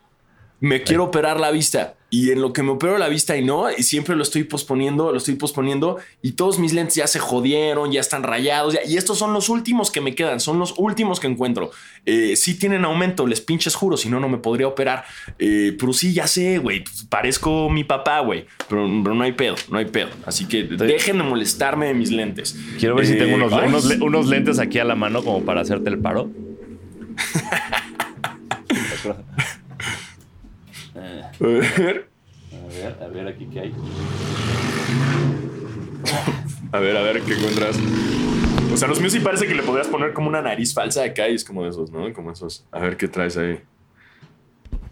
[SPEAKER 2] Me quiero operar la vista. Y en lo que me opero la vista y no, y siempre lo estoy posponiendo, lo estoy posponiendo. Y todos mis lentes ya se jodieron, ya están rayados. ya- y estos son los últimos que me quedan, son los últimos que encuentro. Eh, sí tienen aumento, les pinches juro, si no, no me podría operar. Eh, pero sí, ya sé, güey. Parezco mi papá, güey. Pero, pero no hay pedo, no hay pedo. Así que dejen de molestarme de mis lentes.
[SPEAKER 3] Quiero ver si
[SPEAKER 2] Eh,
[SPEAKER 3] tengo unos,
[SPEAKER 2] ay,
[SPEAKER 3] unos, unos lentes aquí a la mano como para hacerte el paro.
[SPEAKER 2] A ver,
[SPEAKER 3] A ver, a ver aquí qué hay.
[SPEAKER 2] a ver, a ver qué encuentras. O sea, los míos sí parece que le podrías poner como una nariz falsa acá y es como de esos, ¿no? Como esos. A ver qué traes ahí.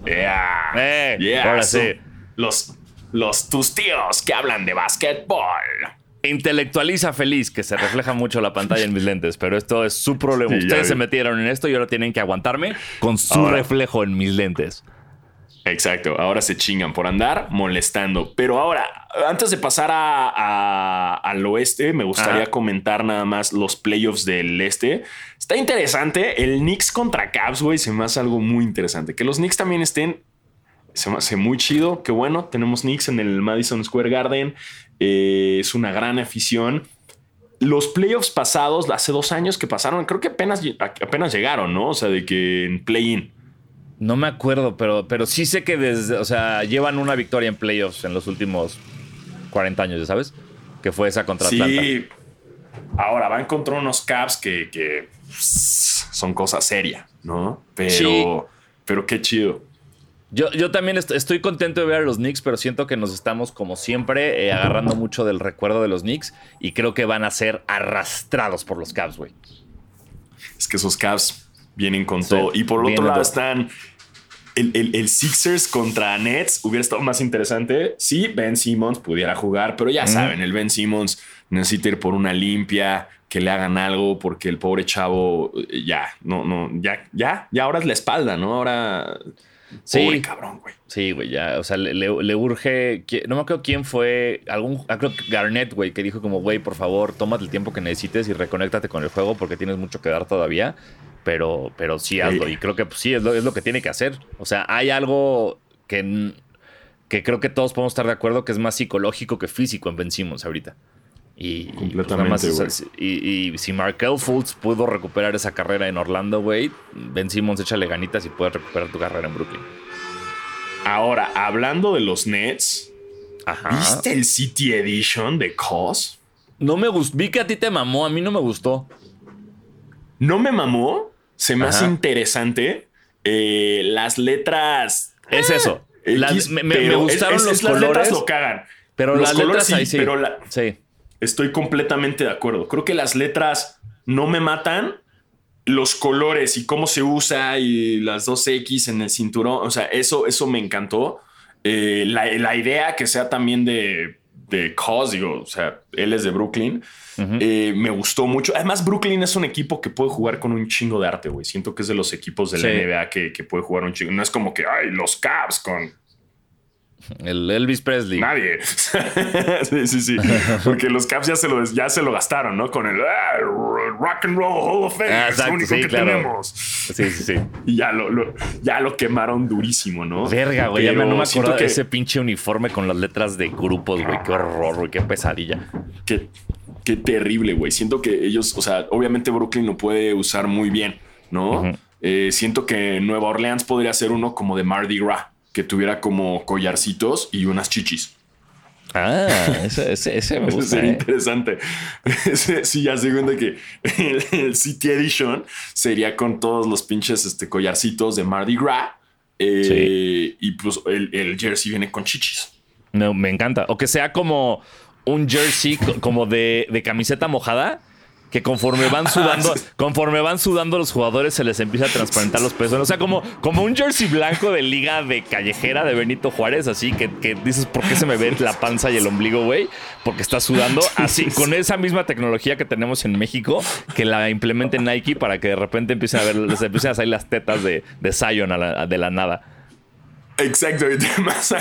[SPEAKER 2] Yeah.
[SPEAKER 3] Eh,
[SPEAKER 2] Yeah,
[SPEAKER 3] ahora sí.
[SPEAKER 2] Los, los tus tíos que hablan de básquetbol.
[SPEAKER 3] Intelectualiza feliz, que se refleja mucho la pantalla en mis lentes, pero esto es su problema.
[SPEAKER 2] Sí,
[SPEAKER 3] Ustedes se metieron en esto y ahora tienen que aguantarme con su
[SPEAKER 2] Ahora.
[SPEAKER 3] reflejo en mis lentes.
[SPEAKER 2] Exacto, ahora se chingan por andar molestando. Pero ahora, antes de pasar a, a- al oeste, me gustaría
[SPEAKER 3] Ajá.
[SPEAKER 2] comentar nada más los playoffs del este. Está interesante. El Knicks contra Cavs, güey, se me hace algo muy interesante. Que los Knicks también estén, se me hace muy chido. Qué bueno, tenemos Knicks en el Madison Square Garden. Eh, es una gran afición. Los playoffs pasados, hace dos años que pasaron, creo que apenas, apenas llegaron, ¿no? O sea, de que en play-in.
[SPEAKER 3] No me acuerdo, pero, pero sí sé que desde, o sea, llevan una victoria en playoffs en los últimos 40 años, ¿ya sabes? Que fue esa contra Atlanta.
[SPEAKER 2] Sí. Ahora van contra unos Caps que, que, son cosa seria, ¿no? Pero,
[SPEAKER 3] Sí.
[SPEAKER 2] pero qué chido.
[SPEAKER 3] Yo, yo también est- estoy contento de ver a los Knicks, pero siento que nos estamos, como siempre, eh, agarrando mucho del recuerdo de los Knicks y creo que van a ser arrastrados por los Cavs, güey.
[SPEAKER 2] Es que esos Caps vienen con
[SPEAKER 3] Sí,
[SPEAKER 2] todo. Y por el otro lado están el, el- el Sixers contra Nets. Hubiera estado más interesante si Ben Simmons pudiera jugar, pero ya saben, el Ben Simmons necesita ir por una limpia, que le hagan algo, porque el pobre chavo eh, ya, no, no, ya, ya, ya ahora es la espalda, ¿no? Ahora.
[SPEAKER 3] Sí.
[SPEAKER 2] Pobre cabrón, güey.
[SPEAKER 3] Sí, güey, ya, o sea, le, le- urge, no me acuerdo quién fue, algún, ah, creo que Garnett, güey, que dijo como, güey, por favor, tómate el tiempo que necesites y reconéctate con el juego porque tienes mucho que dar todavía, pero, pero sí hazlo,
[SPEAKER 2] Sí.
[SPEAKER 3] y creo que pues, sí, es lo, es lo que tiene que hacer, o sea, hay algo que, que creo que todos podemos estar de acuerdo que es más psicológico que físico en Ben Simmons ahorita. Y, y, pues,
[SPEAKER 2] Completamente,
[SPEAKER 3] más, y, y si Markel Fultz pudo recuperar esa carrera en Orlando, güey, Ben Simmons échale ganitas y puedes recuperar tu carrera en Brooklyn.
[SPEAKER 2] Ahora, hablando de los Nets,
[SPEAKER 3] Ajá.
[SPEAKER 2] ¿Viste el City Edition de COS?
[SPEAKER 3] No me gustó. Vi que a ti te mamó, a mí no me gustó.
[SPEAKER 2] No me mamó, se me hace interesante. Eh, las letras.
[SPEAKER 3] Es eso.
[SPEAKER 2] X,
[SPEAKER 3] Las- me, gustaron
[SPEAKER 2] es- es-
[SPEAKER 3] los
[SPEAKER 2] es las
[SPEAKER 3] colores.
[SPEAKER 2] letras lo cagan.
[SPEAKER 3] pero
[SPEAKER 2] los
[SPEAKER 3] las
[SPEAKER 2] colores
[SPEAKER 3] letras
[SPEAKER 2] sí, pero la-
[SPEAKER 3] Sí.
[SPEAKER 2] estoy completamente de acuerdo. Creo que las letras no me matan. Los colores y cómo se usa y las dos X en el cinturón. O sea, eso, eso me encantó. Eh, la, la idea que sea también de, de digo, o sea, él es de Brooklyn. eh, me gustó mucho. Además, Brooklyn es un equipo que puede jugar con un chingo de arte, güey. Siento que es de los equipos de la
[SPEAKER 3] Sí.
[SPEAKER 2] NBA que, que puede jugar un chingo. No es como que, ay, los Cavs con
[SPEAKER 3] El Elvis Presley.
[SPEAKER 2] Nadie. sí, sí, sí. Porque los Caps ya se lo, ya se lo gastaron, ¿no? Con el ah, Rock and Roll Hall of Fame.
[SPEAKER 3] Ah,
[SPEAKER 2] es lo
[SPEAKER 3] exacto,
[SPEAKER 2] único
[SPEAKER 3] sí,
[SPEAKER 2] que
[SPEAKER 3] claro.
[SPEAKER 2] tenemos.
[SPEAKER 3] Sí, sí, sí.
[SPEAKER 2] Y ya lo, lo- ya lo quemaron durísimo, ¿no?
[SPEAKER 3] Verga, güey. Ya me- no me acuerdo
[SPEAKER 2] que-
[SPEAKER 3] ese pinche uniforme con las letras de grupos, güey. Qué horror, güey. Qué pesadilla.
[SPEAKER 2] Qué, qué terrible, güey. Siento que ellos, o sea, obviamente Brooklyn lo puede usar muy bien, ¿no? Eh, siento que Nueva Orleans podría ser uno como de Mardi Gras, que tuviera como collarcitos y unas chichis.
[SPEAKER 3] Ah, ese, ese, ese me
[SPEAKER 2] Eso sería
[SPEAKER 3] ¿eh?
[SPEAKER 2] interesante. Sí, ya se cuenta que el, el City Edition sería con todos los pinches este, collarcitos de Mardi Gras. eh, Y pues el, el jersey viene con chichis.
[SPEAKER 3] No, me encanta. O que sea como un jersey co- como de, de camiseta mojada. Que conforme van sudando, conforme van sudando los jugadores se les empieza a transparentar los pezones. O sea, como, como un jersey blanco de liga de callejera de Benito Juárez, así que, que dices, ¿por qué se me ve la panza y el ombligo, güey? Porque está sudando. Así, con esa misma tecnología que tenemos en México, que la implemente Nike para que de repente empiecen a ver, les empiecen a salir las tetas de, de Zion a la- de la nada.
[SPEAKER 2] Exacto. Y además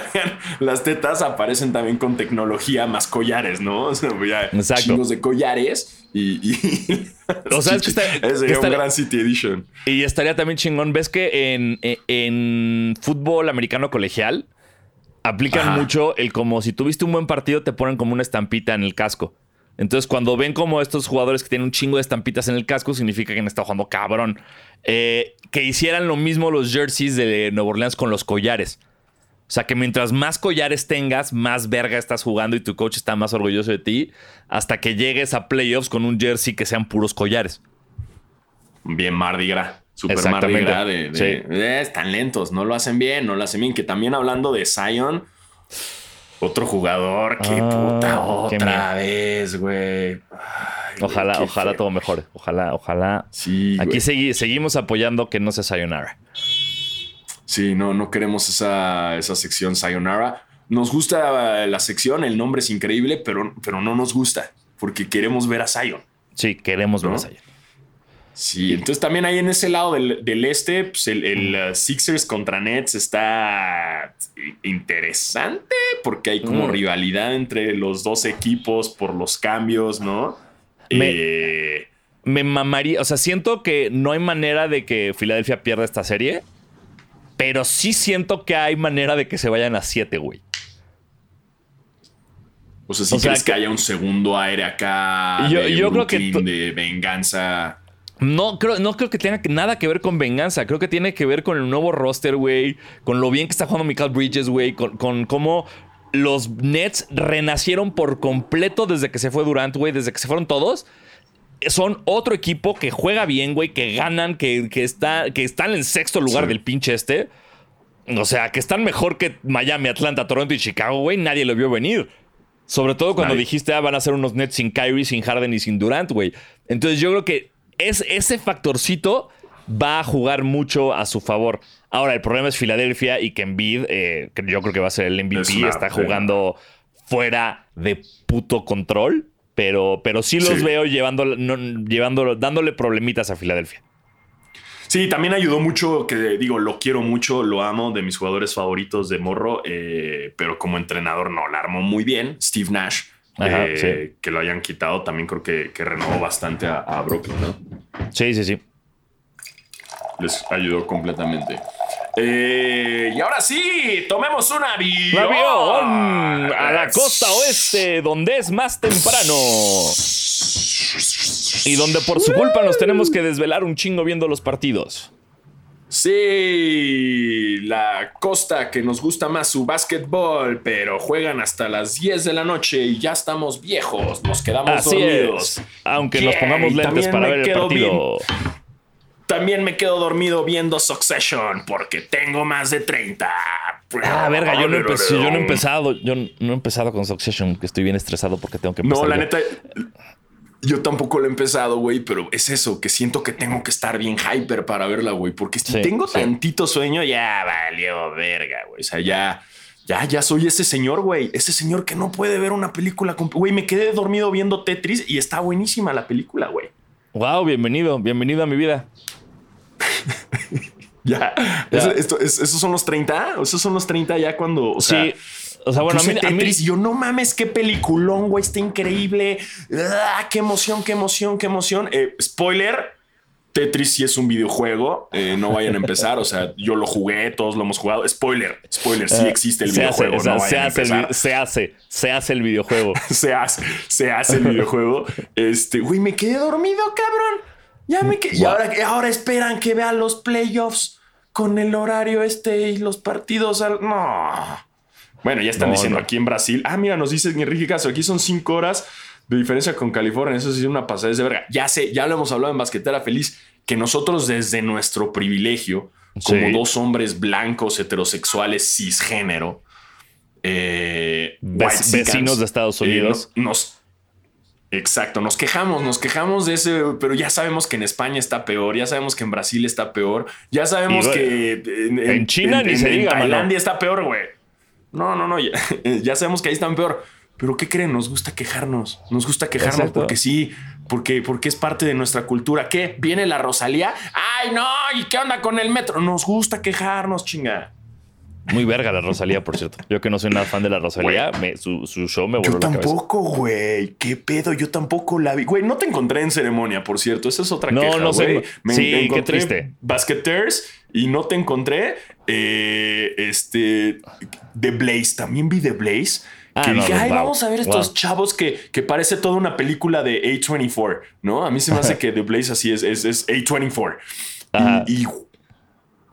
[SPEAKER 2] las tetas aparecen también con tecnología más collares, ¿no? O sea, ya
[SPEAKER 3] Exacto.
[SPEAKER 2] chingos de collares y. y
[SPEAKER 3] O sea, es que está- que
[SPEAKER 2] sería
[SPEAKER 3] está-
[SPEAKER 2] un gran City Edition.
[SPEAKER 3] Y estaría también chingón. ¿Ves que en, en- en fútbol americano colegial aplican
[SPEAKER 2] Ajá.
[SPEAKER 3] mucho el como si tuviste un buen partido te ponen como una estampita en el casco? Entonces, cuando ven como estos jugadores que tienen un chingo de estampitas en el casco, significa que han estado jugando cabrón. Eh, que hicieran lo mismo los jerseys de Nueva Orleans con los collares. O sea, que mientras más collares tengas, más verga estás jugando y tu coach está más orgulloso de ti, hasta que llegues a playoffs con un jersey que sean puros collares.
[SPEAKER 2] Bien Mardi Gras. Super Mardi. Gras de, de-
[SPEAKER 3] Sí.
[SPEAKER 2] eh, están lentos, no lo hacen bien, no lo hacen bien. Que también hablando de Zion, otro jugador que
[SPEAKER 3] Ah,
[SPEAKER 2] puta
[SPEAKER 3] qué
[SPEAKER 2] otra vez, güey. Ay,
[SPEAKER 3] Ojalá,
[SPEAKER 2] qué
[SPEAKER 3] ojalá
[SPEAKER 2] feo.
[SPEAKER 3] todo mejore. Ojalá, ojalá.
[SPEAKER 2] Sí,
[SPEAKER 3] Aquí segui- seguimos apoyando que no se sayonara.
[SPEAKER 2] Sí, no, no queremos esa, esa sección Sayonara. Nos gusta la sección, el nombre es increíble, pero, pero no nos gusta porque queremos ver a Zion.
[SPEAKER 3] Sí, queremos ver a Zion.
[SPEAKER 2] Sí, entonces también ahí en ese lado del, del este, pues el, el, uh, Sixers contra Nets está interesante porque hay como
[SPEAKER 3] Mm.
[SPEAKER 2] rivalidad entre los dos equipos por los cambios, ¿no?
[SPEAKER 3] Me-
[SPEAKER 2] Eh,
[SPEAKER 3] Me mamaría, o sea, siento que no hay manera de que Filadelfia pierda esta serie, pero sí siento que hay manera de que se vayan a 7, güey.
[SPEAKER 2] o sea, si
[SPEAKER 3] sea,
[SPEAKER 2] crees que,
[SPEAKER 3] que-
[SPEAKER 2] haya un segundo aire acá
[SPEAKER 3] Yo-
[SPEAKER 2] de
[SPEAKER 3] yo creo que
[SPEAKER 2] de venganza.
[SPEAKER 3] No creo, no creo que tenga nada que ver con venganza. Creo que tiene que ver con el nuevo roster, güey. Con lo bien que está jugando Michael Bridges, güey. Con, con cómo los Nets renacieron por completo desde que se fue Durant, güey. Desde que se fueron todos. Son otro equipo que juega bien, güey. Que ganan, que, que, está, que están en sexto lugar
[SPEAKER 2] Sí.
[SPEAKER 3] del pinche este. O sea, que están mejor que Miami, Atlanta, Toronto y Chicago, güey. Nadie lo vio venir. Sobre todo cuando
[SPEAKER 2] Nadie.
[SPEAKER 3] dijiste, ah, van a ser unos Nets sin Kyrie, sin Harden y sin Durant, güey. Entonces yo creo que es, ese factorcito va a jugar mucho a su favor. Ahora, el problema es Filadelfia y que Embiid, eh, yo creo que va a ser el MVP, está jugando fuera de puto control. Pero, pero sí los
[SPEAKER 2] Sí.
[SPEAKER 3] veo llevando, no, dándole problemitas a Filadelfia.
[SPEAKER 2] Sí, también ayudó mucho, que digo, lo quiero mucho, lo amo, de mis jugadores favoritos de Morro, eh, pero como entrenador no, la armó muy bien. Steve Nash,
[SPEAKER 3] Ajá,
[SPEAKER 2] eh,
[SPEAKER 3] sí.
[SPEAKER 2] que lo hayan quitado, también creo que, que renovó bastante a, a Brooklyn, ¿no?
[SPEAKER 3] Sí, sí, sí.
[SPEAKER 2] Les ayudó completamente. Eh, y ahora sí, tomemos un avión.
[SPEAKER 3] avión a la costa oeste, donde es más temprano. Y donde por su culpa nos tenemos que desvelar un chingo viendo los partidos.
[SPEAKER 2] Sí, la costa que nos gusta más su básquetbol, pero juegan hasta las 10 de la noche y ya estamos viejos, nos quedamos
[SPEAKER 3] Así
[SPEAKER 2] dormidos.
[SPEAKER 3] es. Aunque nos pongamos lentes para ver el partido.
[SPEAKER 2] También me quedo dormido viendo Succession porque tengo más de 30.
[SPEAKER 3] Ah, verga, yo no, he empe- yo no he empezado. Yo no he empezado con Succession, que estoy bien estresado porque tengo que empezar.
[SPEAKER 2] No, la
[SPEAKER 3] yo.
[SPEAKER 2] neta, yo tampoco lo he empezado, güey, pero es eso, que siento que tengo que estar bien hyper para verla, güey, porque si
[SPEAKER 3] Sí,
[SPEAKER 2] tengo
[SPEAKER 3] sí.
[SPEAKER 2] tantito sueño, ya valió verga, güey. O sea, ya, ya, ya soy ese señor, güey, ese señor que no puede ver una película. con- Güey, me quedé dormido viendo Tetris y está buenísima la película, güey.
[SPEAKER 3] Wow, bienvenido, bienvenido a mi vida.
[SPEAKER 2] Ya, esto- es- esos son los 30, esos son los 30 ya cuando, o sea,
[SPEAKER 3] sí. O sea, bueno, a mí, mí-
[SPEAKER 2] yo no mames, qué peliculón, güey, está increíble. Ah, qué emoción, qué emoción, qué emoción. Eh, spoiler, Tetris sí es un videojuego, eh, no vayan a empezar, o sea, yo lo jugué, todos lo hemos jugado. Spoiler, spoiler, sí
[SPEAKER 3] eh,
[SPEAKER 2] existe el
[SPEAKER 3] se hace,
[SPEAKER 2] videojuego,
[SPEAKER 3] o sea,
[SPEAKER 2] no
[SPEAKER 3] se,
[SPEAKER 2] a
[SPEAKER 3] hace el, se hace, se hace el videojuego.
[SPEAKER 2] se hace, se hace el videojuego. Este, güey, me quedé dormido, cabrón. Ya me quedé. Y ahora, ahora esperan que vean los playoffs con el horario este y los partidos. al- No. Bueno, ya están
[SPEAKER 3] No,
[SPEAKER 2] diciendo
[SPEAKER 3] no.
[SPEAKER 2] aquí en Brasil. Ah, mira, nos dice Enrique Castro. Aquí son cinco horas de diferencia con California. Eso sí es una pasada de verga. Ya sé, ya lo hemos hablado en Basquetera Feliz, que nosotros desde nuestro privilegio, como
[SPEAKER 3] Sí.
[SPEAKER 2] dos hombres blancos, heterosexuales, cisgénero, eh,
[SPEAKER 3] vecinos de Estados
[SPEAKER 2] eh,
[SPEAKER 3] Unidos.
[SPEAKER 2] no- nos, exacto, nos quejamos, nos quejamos de ese, pero ya sabemos que en España está peor, ya sabemos que en Brasil está peor, ya sabemos que en,
[SPEAKER 3] en China ni se diga, mano.
[SPEAKER 2] Tailandia está peor, güey. No, no, no, ya, ya sabemos que ahí están peor. Pero ¿qué creen? Nos gusta quejarnos. Nos gusta quejarnos
[SPEAKER 3] Exacto.
[SPEAKER 2] porque sí, porque, porque es parte de nuestra cultura. ¿Qué? ¿Viene la Rosalía? ¡Ay, no! ¿Y qué onda con el metro? Nos gusta quejarnos, chinga.
[SPEAKER 3] Muy verga la Rosalía, por cierto. Yo que no soy nada fan de la Rosalía, me- su, su show me voló
[SPEAKER 2] Yo
[SPEAKER 3] la cabeza.
[SPEAKER 2] tampoco, güey. ¿Qué pedo? Yo tampoco la vi. Güey, no te encontré en ceremonia, por cierto. Esa es otra
[SPEAKER 3] No,
[SPEAKER 2] queja,
[SPEAKER 3] no sé.
[SPEAKER 2] Me
[SPEAKER 3] Sí, qué triste.
[SPEAKER 2] Basketeers y no te encontré. eh, este. The Blaze. También vi The Blaze.
[SPEAKER 3] Ah,
[SPEAKER 2] que
[SPEAKER 3] no,
[SPEAKER 2] dije,
[SPEAKER 3] no,
[SPEAKER 2] ay,
[SPEAKER 3] wow,
[SPEAKER 2] vamos a ver estos
[SPEAKER 3] wow.
[SPEAKER 2] chavos que, que parece toda una película de A24, ¿no? A mí se me hace que The Blaze así es, es, es A24.
[SPEAKER 3] Ajá.
[SPEAKER 2] Y, y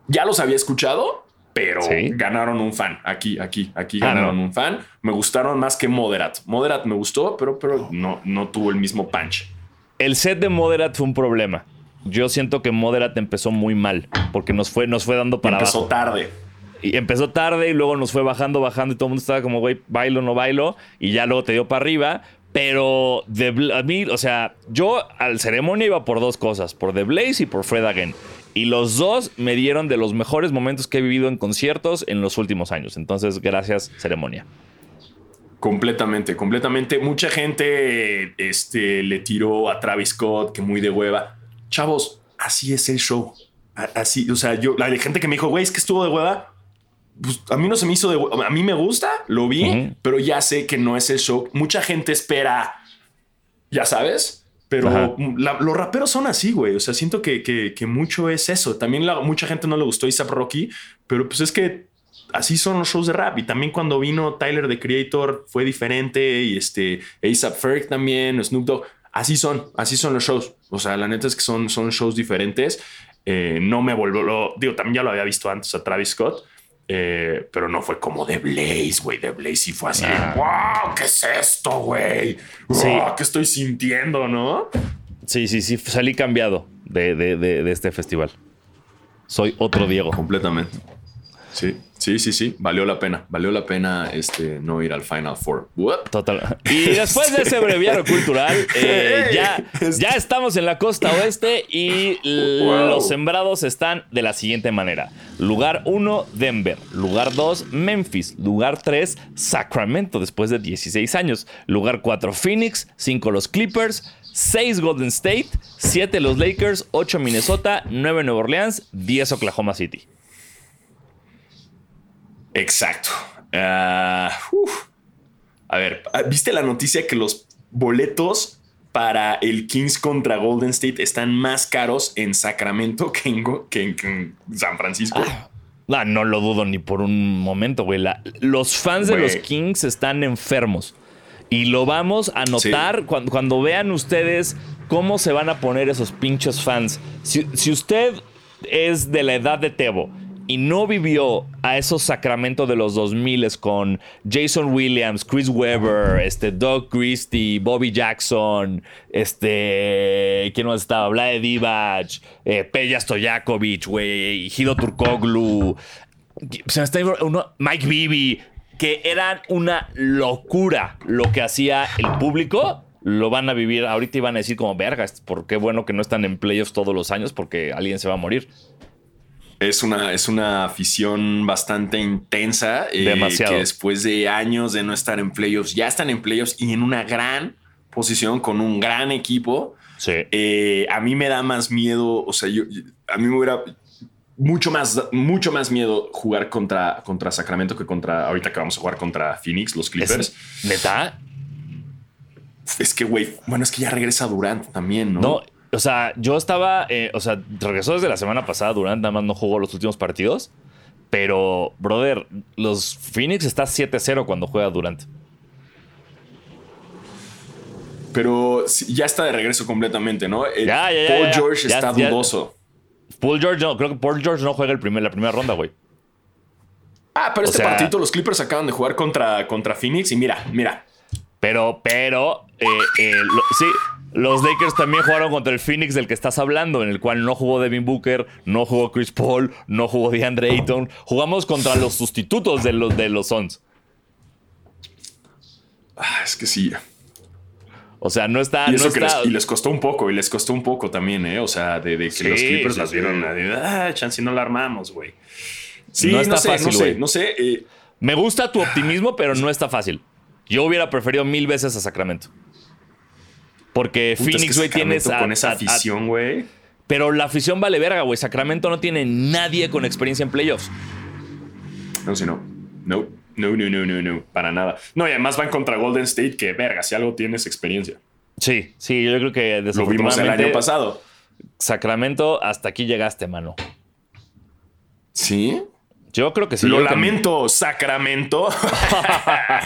[SPEAKER 2] ya los había escuchado, pero
[SPEAKER 3] Sí.
[SPEAKER 2] ganaron un fan. Aquí, aquí, aquí
[SPEAKER 3] Ah,
[SPEAKER 2] ganaron
[SPEAKER 3] no.
[SPEAKER 2] un fan. Me gustaron más que Moderat. Moderat me gustó, pero, pero no, no tuvo el mismo punch.
[SPEAKER 3] El set de Moderat fue un problema. Yo siento que Moderat empezó muy mal porque nos fue, nos fue dando para
[SPEAKER 2] Empezó
[SPEAKER 3] abajo.
[SPEAKER 2] tarde.
[SPEAKER 3] Y empezó tarde y luego nos fue bajando, bajando y todo el mundo estaba como, güey, bailo, no bailo. Y ya luego te dio para arriba. Pero a mí, o sea, yo al ceremonia iba por dos cosas, por The Blaze y por Fred Again. Y los dos me dieron de los mejores momentos que he vivido en conciertos en los últimos años. Entonces, gracias, ceremonia.
[SPEAKER 2] Completamente, completamente. Mucha gente este, le tiró a Travis Scott, que muy de hueva. Chavos, así es el show. Así, o sea, yo, la gente que me dijo, güey, es que estuvo de hueva. Pues a mí no se me hizo de. A mí me gusta, lo vi, pero ya sé que no es el show. Mucha gente espera, ya sabes. Pero la- los raperos son así, güey. O sea, siento que, que- que mucho es eso. También la, mucha gente no le gustó A$AP Rocky, pero pues es que así son los shows de rap. Y también cuando vino Tyler the Creator fue diferente. Y este ASAP Ferg también, Snoop Dogg. Así son, así son los shows. O sea, la neta es que son, son shows diferentes. Eh, no me volvió, lo, digo, también ya lo había visto antes a Travis Scott. Eh, pero no fue como The Blaze, güey. The Blaze sí fue así. de,
[SPEAKER 3] Ah.
[SPEAKER 2] wow, ¿qué es esto, güey?
[SPEAKER 3] Sí.
[SPEAKER 2] Wow, ¿Qué estoy sintiendo, no?
[SPEAKER 3] Sí, sí, sí, salí cambiado de, de- de- de este festival. Soy otro Diego.
[SPEAKER 2] Completamente. Sí, sí, sí, sí. Valió la pena. Valió la pena este, no ir al Final Four. What?
[SPEAKER 3] Total. Y después de ese breviario cultural, eh, ya, ya estamos en la costa oeste y
[SPEAKER 2] Wow.
[SPEAKER 3] los sembrados están de la siguiente manera. Lugar 1, Denver. Lugar 2, Memphis. Lugar 3, Sacramento, después de 16 años. Lugar 4, Phoenix. 5, los Clippers. 6, Golden State. 7, los Lakers. 8, Minnesota. 9, Nueva Orleans. 10, Oklahoma City.
[SPEAKER 2] Exacto. Ah, uf. A ver, ¿viste la noticia que los boletos para el Kings contra Golden State están más caros en Sacramento que en, Go- que en- que en San Francisco?
[SPEAKER 3] Ah, no lo dudo ni por un momento, güey. La- los fans de los Kings están enfermos. Y lo vamos a notar cuando, cuando vean ustedes cómo se van a poner esos pinches fans. Si, si usted es de la edad de Tebo y no vivió a esos Sacramento de los 2000 con Jason Williams, Chris Webber, este Doug Christie, Bobby Jackson, este ¿quién más estaba? Vlade Divac, eh, Peja Stojakovic, güey, Hido Turkoglu, Mike Bibby, que eran una locura lo que hacía el público lo van a vivir. Ahorita iban a decir como vergas, por qué bueno que no están en playoffs todos los años porque alguien se va a morir.
[SPEAKER 2] Es una, es una afición bastante intensa.
[SPEAKER 3] Eh, Demasiado.
[SPEAKER 2] Que después de años de no estar en playoffs, ya están en playoffs y en una gran posición con un gran equipo.
[SPEAKER 3] Sí.
[SPEAKER 2] Eh, a mí me da más miedo. O sea, yo, a mí me hubiera mucho más, mucho más miedo jugar contra, contra Sacramento que contra ahorita que vamos a jugar contra Phoenix, los Clippers.
[SPEAKER 3] ¿Neta?
[SPEAKER 2] Es que, güey, bueno, es que ya regresa Durant también, ¿no?
[SPEAKER 3] No, o sea, yo estaba, eh, o sea, regresó desde la semana pasada, Durant nada más no jugó los últimos partidos, pero, brother, los Phoenix está 7-0 cuando juega Durant.
[SPEAKER 2] Pero ya está de regreso completamente, ¿no?
[SPEAKER 3] El ya, ya,
[SPEAKER 2] Paul George está dudoso.
[SPEAKER 3] Paul George no, creo que Paul George no juega el primer, la primera ronda, güey.
[SPEAKER 2] Ah, pero este partido los Clippers acaban de jugar contra, contra Phoenix y mira, mira.
[SPEAKER 3] Pero, pero, eh, eh, sí, los Lakers también jugaron contra el Phoenix del que estás hablando, en el cual no jugó Devin Booker, no jugó Chris Paul, no jugó DeAndre Ayton. Jugamos contra los sustitutos de los, de los Suns.
[SPEAKER 2] Ah, es que sí.
[SPEAKER 3] O sea, no está.
[SPEAKER 2] Y,
[SPEAKER 3] no
[SPEAKER 2] está... Les, y les costó un poco, y les costó un poco también, ¿eh? O sea, de, que los Clippers las vieron. Ah, chance no la armamos, güey. Sí, no está fácil, no sé, no sé. Eh.
[SPEAKER 3] Me gusta tu optimismo, pero no está fácil. Yo hubiera preferido mil veces a Sacramento. Porque Phoenix, güey, tienes.
[SPEAKER 2] con esa afición, güey.
[SPEAKER 3] Pero la afición vale verga, güey. Sacramento no tiene nadie con experiencia en playoffs.
[SPEAKER 2] No, si no. No, no, no, no, no, no. Para nada. No, y además van contra Golden State, que verga, si algo tienes experiencia.
[SPEAKER 3] Sí, sí, yo creo que
[SPEAKER 2] Lo vimos el año pasado.
[SPEAKER 3] Sacramento, hasta aquí llegaste, mano.
[SPEAKER 2] ¿Sí?
[SPEAKER 3] Yo creo que sí.
[SPEAKER 2] Lo lamento, Sacramento.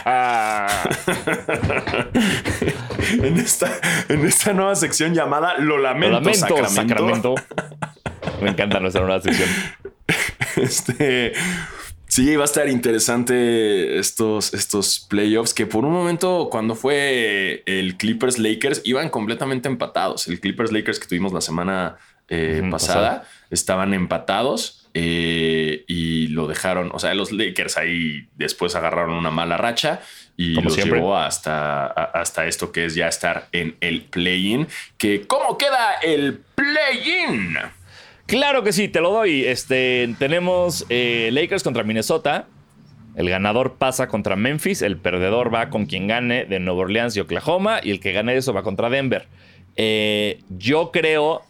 [SPEAKER 2] en, esta, en esta nueva sección llamada Lo lamento, Sacramento.
[SPEAKER 3] Me encanta nuestra nueva sección.
[SPEAKER 2] Este. Sí, va a estar interesante estos, estos playoffs que por un momento cuando fue el Clippers Lakers iban completamente empatados. El Clippers Lakers que tuvimos la semana eh, pasada estaban empatados eh, y lo dejaron, o sea, los Lakers ahí después agarraron una mala racha y Como los llevó hasta, hasta esto que es ya estar en el play-in. Que, ¿Cómo queda el play-in?
[SPEAKER 3] Claro que sí, te lo doy. Este, tenemos eh, Lakers contra Minnesota. El ganador pasa contra Memphis, el perdedor va con quien gane de Nueva Orleans y Oklahoma, y el que gane eso va contra Denver. Eh, yo creo,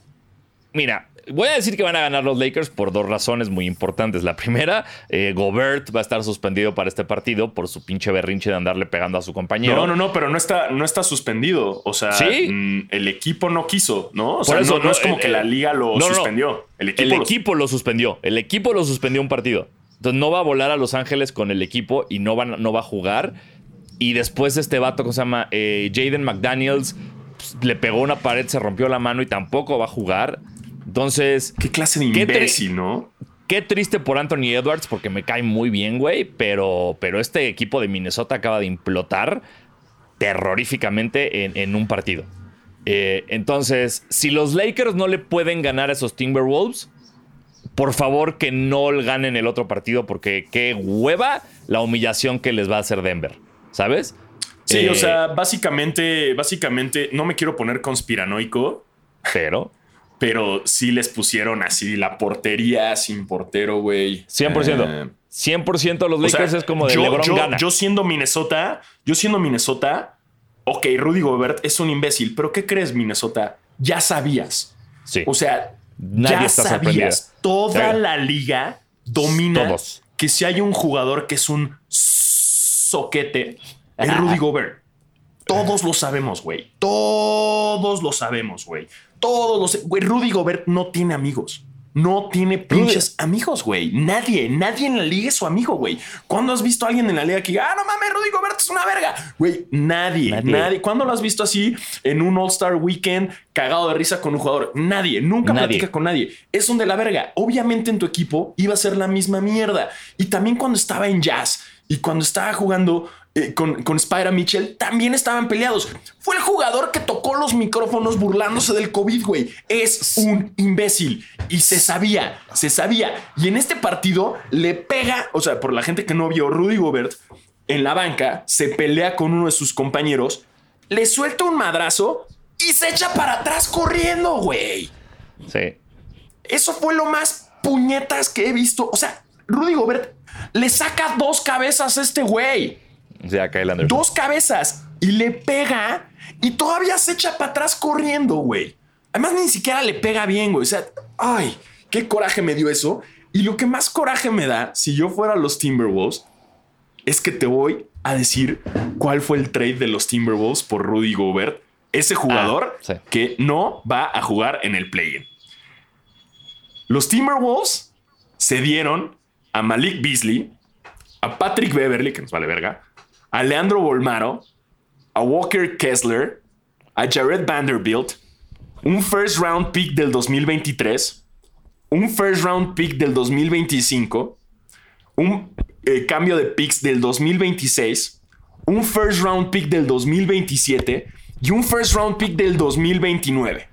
[SPEAKER 3] mira, Voy a decir que van a ganar los Lakers por dos razones muy importantes. La primera, eh, Gobert va a estar suspendido para este partido por su pinche berrinche de andarle pegando a su compañero.
[SPEAKER 2] No, no, no, pero no está, no está suspendido. O sea, mm, el equipo no quiso, ¿no? O sea, no, es como que la liga lo suspendió.
[SPEAKER 3] El equipo, lo... suspendió. El equipo lo suspendió un partido. Entonces no va a volar a Los Ángeles con el equipo y no va, no va a jugar. Y después este vato que se llama eh, Jaden McDaniels pues, le pegó una pared, se rompió la mano y tampoco va a jugar. Entonces.
[SPEAKER 2] Qué clase de imbécil, ¿no?
[SPEAKER 3] Qué triste por Anthony Edwards, porque me cae muy bien, güey. Pero, pero este equipo de Minnesota acaba de implotar terroríficamente en, un partido. Eh, entonces, si los Lakers no le pueden ganar a esos Timberwolves, por favor que no ganen el otro partido, porque qué hueva la humillación que les va a hacer Denver. ¿Sabes?
[SPEAKER 2] Sí, o eh, sea, básicamente, básicamente, no me quiero poner conspiranoico.
[SPEAKER 3] Pero
[SPEAKER 2] pero sí les pusieron así la portería sin portero, güey.
[SPEAKER 3] 100%. 100% los Lakers es como de
[SPEAKER 2] yo,
[SPEAKER 3] LeBron
[SPEAKER 2] yo,
[SPEAKER 3] gana.
[SPEAKER 2] Yo siendo Minnesota, yo siendo Minnesota, ok, Rudy Gobert es un imbécil, pero ¿qué crees, Minnesota? Ya sabías.
[SPEAKER 3] Sí.
[SPEAKER 2] O sea, ya sabías. Toda la liga domina que si hay un jugador que es un soquete, es Rudy Gobert. Todos lo sabemos, güey. Todos lo sabemos, güey. Todos los. Güey, Rudy Gobert no tiene amigos. no tiene pinches amigos, güey. Nadie, nadie en la liga es su amigo, güey. ¿Cuándo has visto a alguien en la liga que diga, ah, no mames, Rudy Gobert es una verga? Güey, nadie, nadie, ¿Cuándo lo has visto así en un All-Star Weekend cagado de risa con un jugador? Nadie, nunca platica con nadie. Es un de la verga. Obviamente en tu equipo iba a ser la misma mierda. Y también cuando estaba en Jazz y cuando estaba jugando eh, con, con Spyra Mitchell también estaban peleados. Fue el jugador que tocó los micrófonos burlándose del COVID, güey. Es un imbécil. Y se sabía, se sabía. Y en este partido le pega, o sea, por la gente que no vio, Rudy Gobert en la banca se pelea con uno de sus compañeros, le suelta un madrazo y se echa para atrás corriendo, güey.
[SPEAKER 3] Sí.
[SPEAKER 2] Eso fue lo más puñetas que he visto. O sea, Rudy Gobert le saca dos cabezas a este güey. Dos cabezas y le pega y todavía se echa para atrás corriendo, güey. Además, ni siquiera le pega bien, güey. O sea, ay, qué coraje me dio eso. Y lo que más coraje me da, si yo fuera los Timberwolves, es que te voy a decir cuál fue el trade de los Timberwolves por Rudy Gobert, ese jugador ah, que no va a jugar en el play-in. Los Timberwolves se dieron a Malik Beasley, a Patrick Beverly, que nos vale verga, a Leandro Bolmaro, a Walker Kessler, a Jared Vanderbilt, un first round pick del 2023, un first round pick del 2025, un eh, cambio de picks del 2026, un first round pick del 2027 y un first round pick del 2029.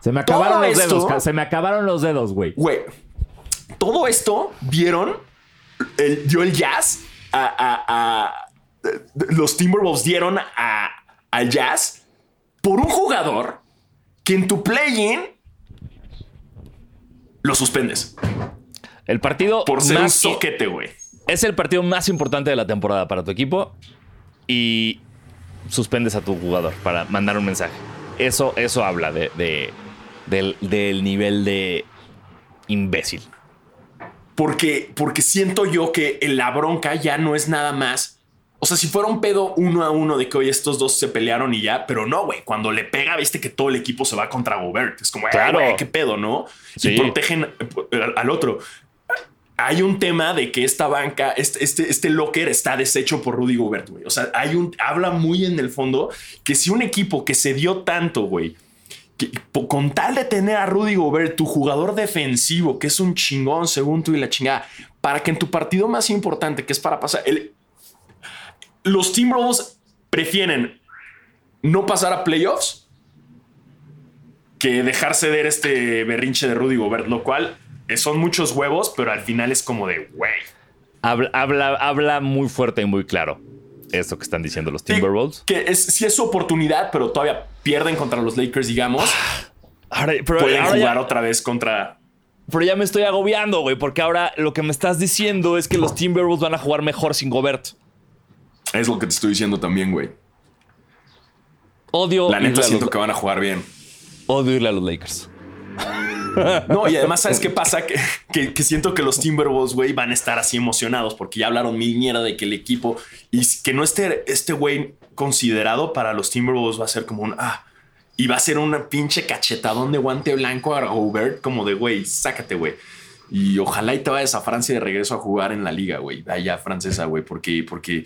[SPEAKER 4] Se me acabaron los dedos, se me acabaron los dedos, güey.
[SPEAKER 2] Güey, todo esto vieron, el, dio el jazz a los Timberwolves dieron a, al Jazz por un jugador que en tu play-in lo suspendes.
[SPEAKER 3] El partido.
[SPEAKER 2] Por ser un soquete, güey.
[SPEAKER 3] Es el partido más importante de la temporada para tu equipo y suspendes a tu jugador para mandar un mensaje. Eso, eso habla de, del, del, nivel de imbécil.
[SPEAKER 2] Porque, porque siento yo que la bronca ya no es nada más o sea, si fuera un pedo uno a uno de que hoy estos dos se pelearon y ya, pero no, güey. Cuando le pega, viste que todo el equipo se va contra Gobert. Es como, claro, qué pedo, ¿no? Y protegen eh, al otro. Hay un tema de que esta banca, este, este, este locker está deshecho por Rudy Gobert, güey. O sea, hay un, habla muy en el fondo que si un equipo que se dio tanto, güey, con tal de tener a Rudy Gobert, tu jugador defensivo, que es un chingón según tú y la chingada, para que en tu partido más importante, que es para pasar, el, los Timberwolves prefieren no pasar a playoffs que dejar ceder este berrinche de Rudy Gobert, lo cual son muchos huevos, pero al final es como de, güey.
[SPEAKER 3] Habla, habla, muy fuerte y muy claro esto que están diciendo los Timberwolves.
[SPEAKER 2] que es, sí es su oportunidad, pero todavía pierden contra los Lakers, digamos. Ahora, Pueden jugar otra vez contra...
[SPEAKER 3] Pero ya me estoy agobiando, güey, porque ahora lo que me estás diciendo es que los Timberwolves van a jugar mejor sin Gobert.
[SPEAKER 2] Es lo que te estoy diciendo también, güey.
[SPEAKER 3] Odio.
[SPEAKER 2] La neta siento que van a jugar bien.
[SPEAKER 3] Odio irle a los Lakers.
[SPEAKER 2] No, y además, ¿sabes qué pasa? Que, siento que los Timberwolves, güey, van a estar así emocionados porque ya hablaron mil mierda de que el equipo y que no esté este güey considerado para los Timberwolves va a ser como un ah, y va a ser un pinche cachetadón de guante blanco a Gobert, como de güey, sácate, güey. Y ojalá y te vayas a Francia de regreso a jugar en la liga, güey, allá francesa, güey, porque, porque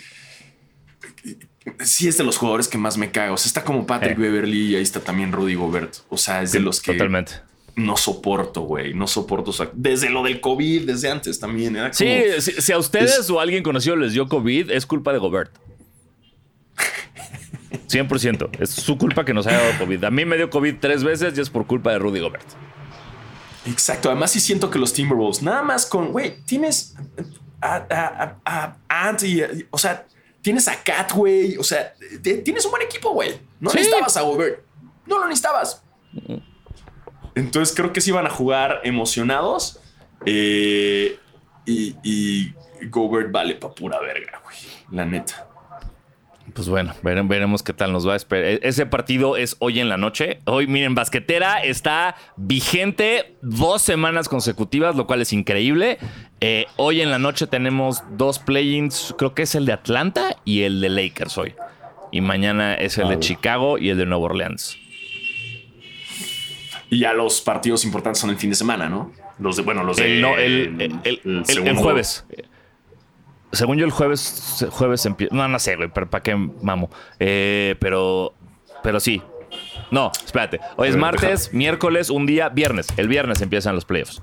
[SPEAKER 2] sí es de los jugadores que más me cago. O sea, está como Patrick eh. Beverly y ahí está también Rudy Gobert. O sea, es de los que
[SPEAKER 3] totalmente.
[SPEAKER 2] no soporto, güey. No soporto. O sea, desde lo del COVID, desde antes también.
[SPEAKER 3] sí, si, a ustedes o alguien conocido les dio COVID, es culpa de Gobert. 100%. Es su culpa que nos haya dado COVID. A mí me dio COVID tres veces y es por culpa de Rudy Gobert.
[SPEAKER 2] Exacto. Además, sí siento que los Timberwolves, nada más con, güey, tienes a, a, o sea, tienes a Cat, güey. O sea, tienes un buen equipo, güey. No necesitabas a Gobert. No lo necesitabas. Entonces creo que sí van a jugar emocionados. Eh, y, y Gobert vale pa' pura verga, güey. La neta.
[SPEAKER 3] Pues bueno, veremos qué tal nos va a esperar. E-, ese partido es hoy en la noche. Hoy, miren, Basquetera está vigente dos semanas consecutivas, lo cual es increíble. Eh, hoy en la noche tenemos dos play-ins, creo que es el de Atlanta y el de Lakers hoy. Y mañana es el de Chicago y el de Nueva Orleans.
[SPEAKER 2] Y ya los partidos importantes son el fin de semana, ¿no? Los de, bueno, los de.
[SPEAKER 3] El, no, el, el, el- el- el
[SPEAKER 2] segundo.
[SPEAKER 3] jueves. Según yo, el jueves, jueves empieza. No, no sé, güey, pero ¿para qué mamo? Eh, pero, pero sí. No, espérate. Hoy es martes, miércoles, un día, viernes. El viernes empiezan los playoffs.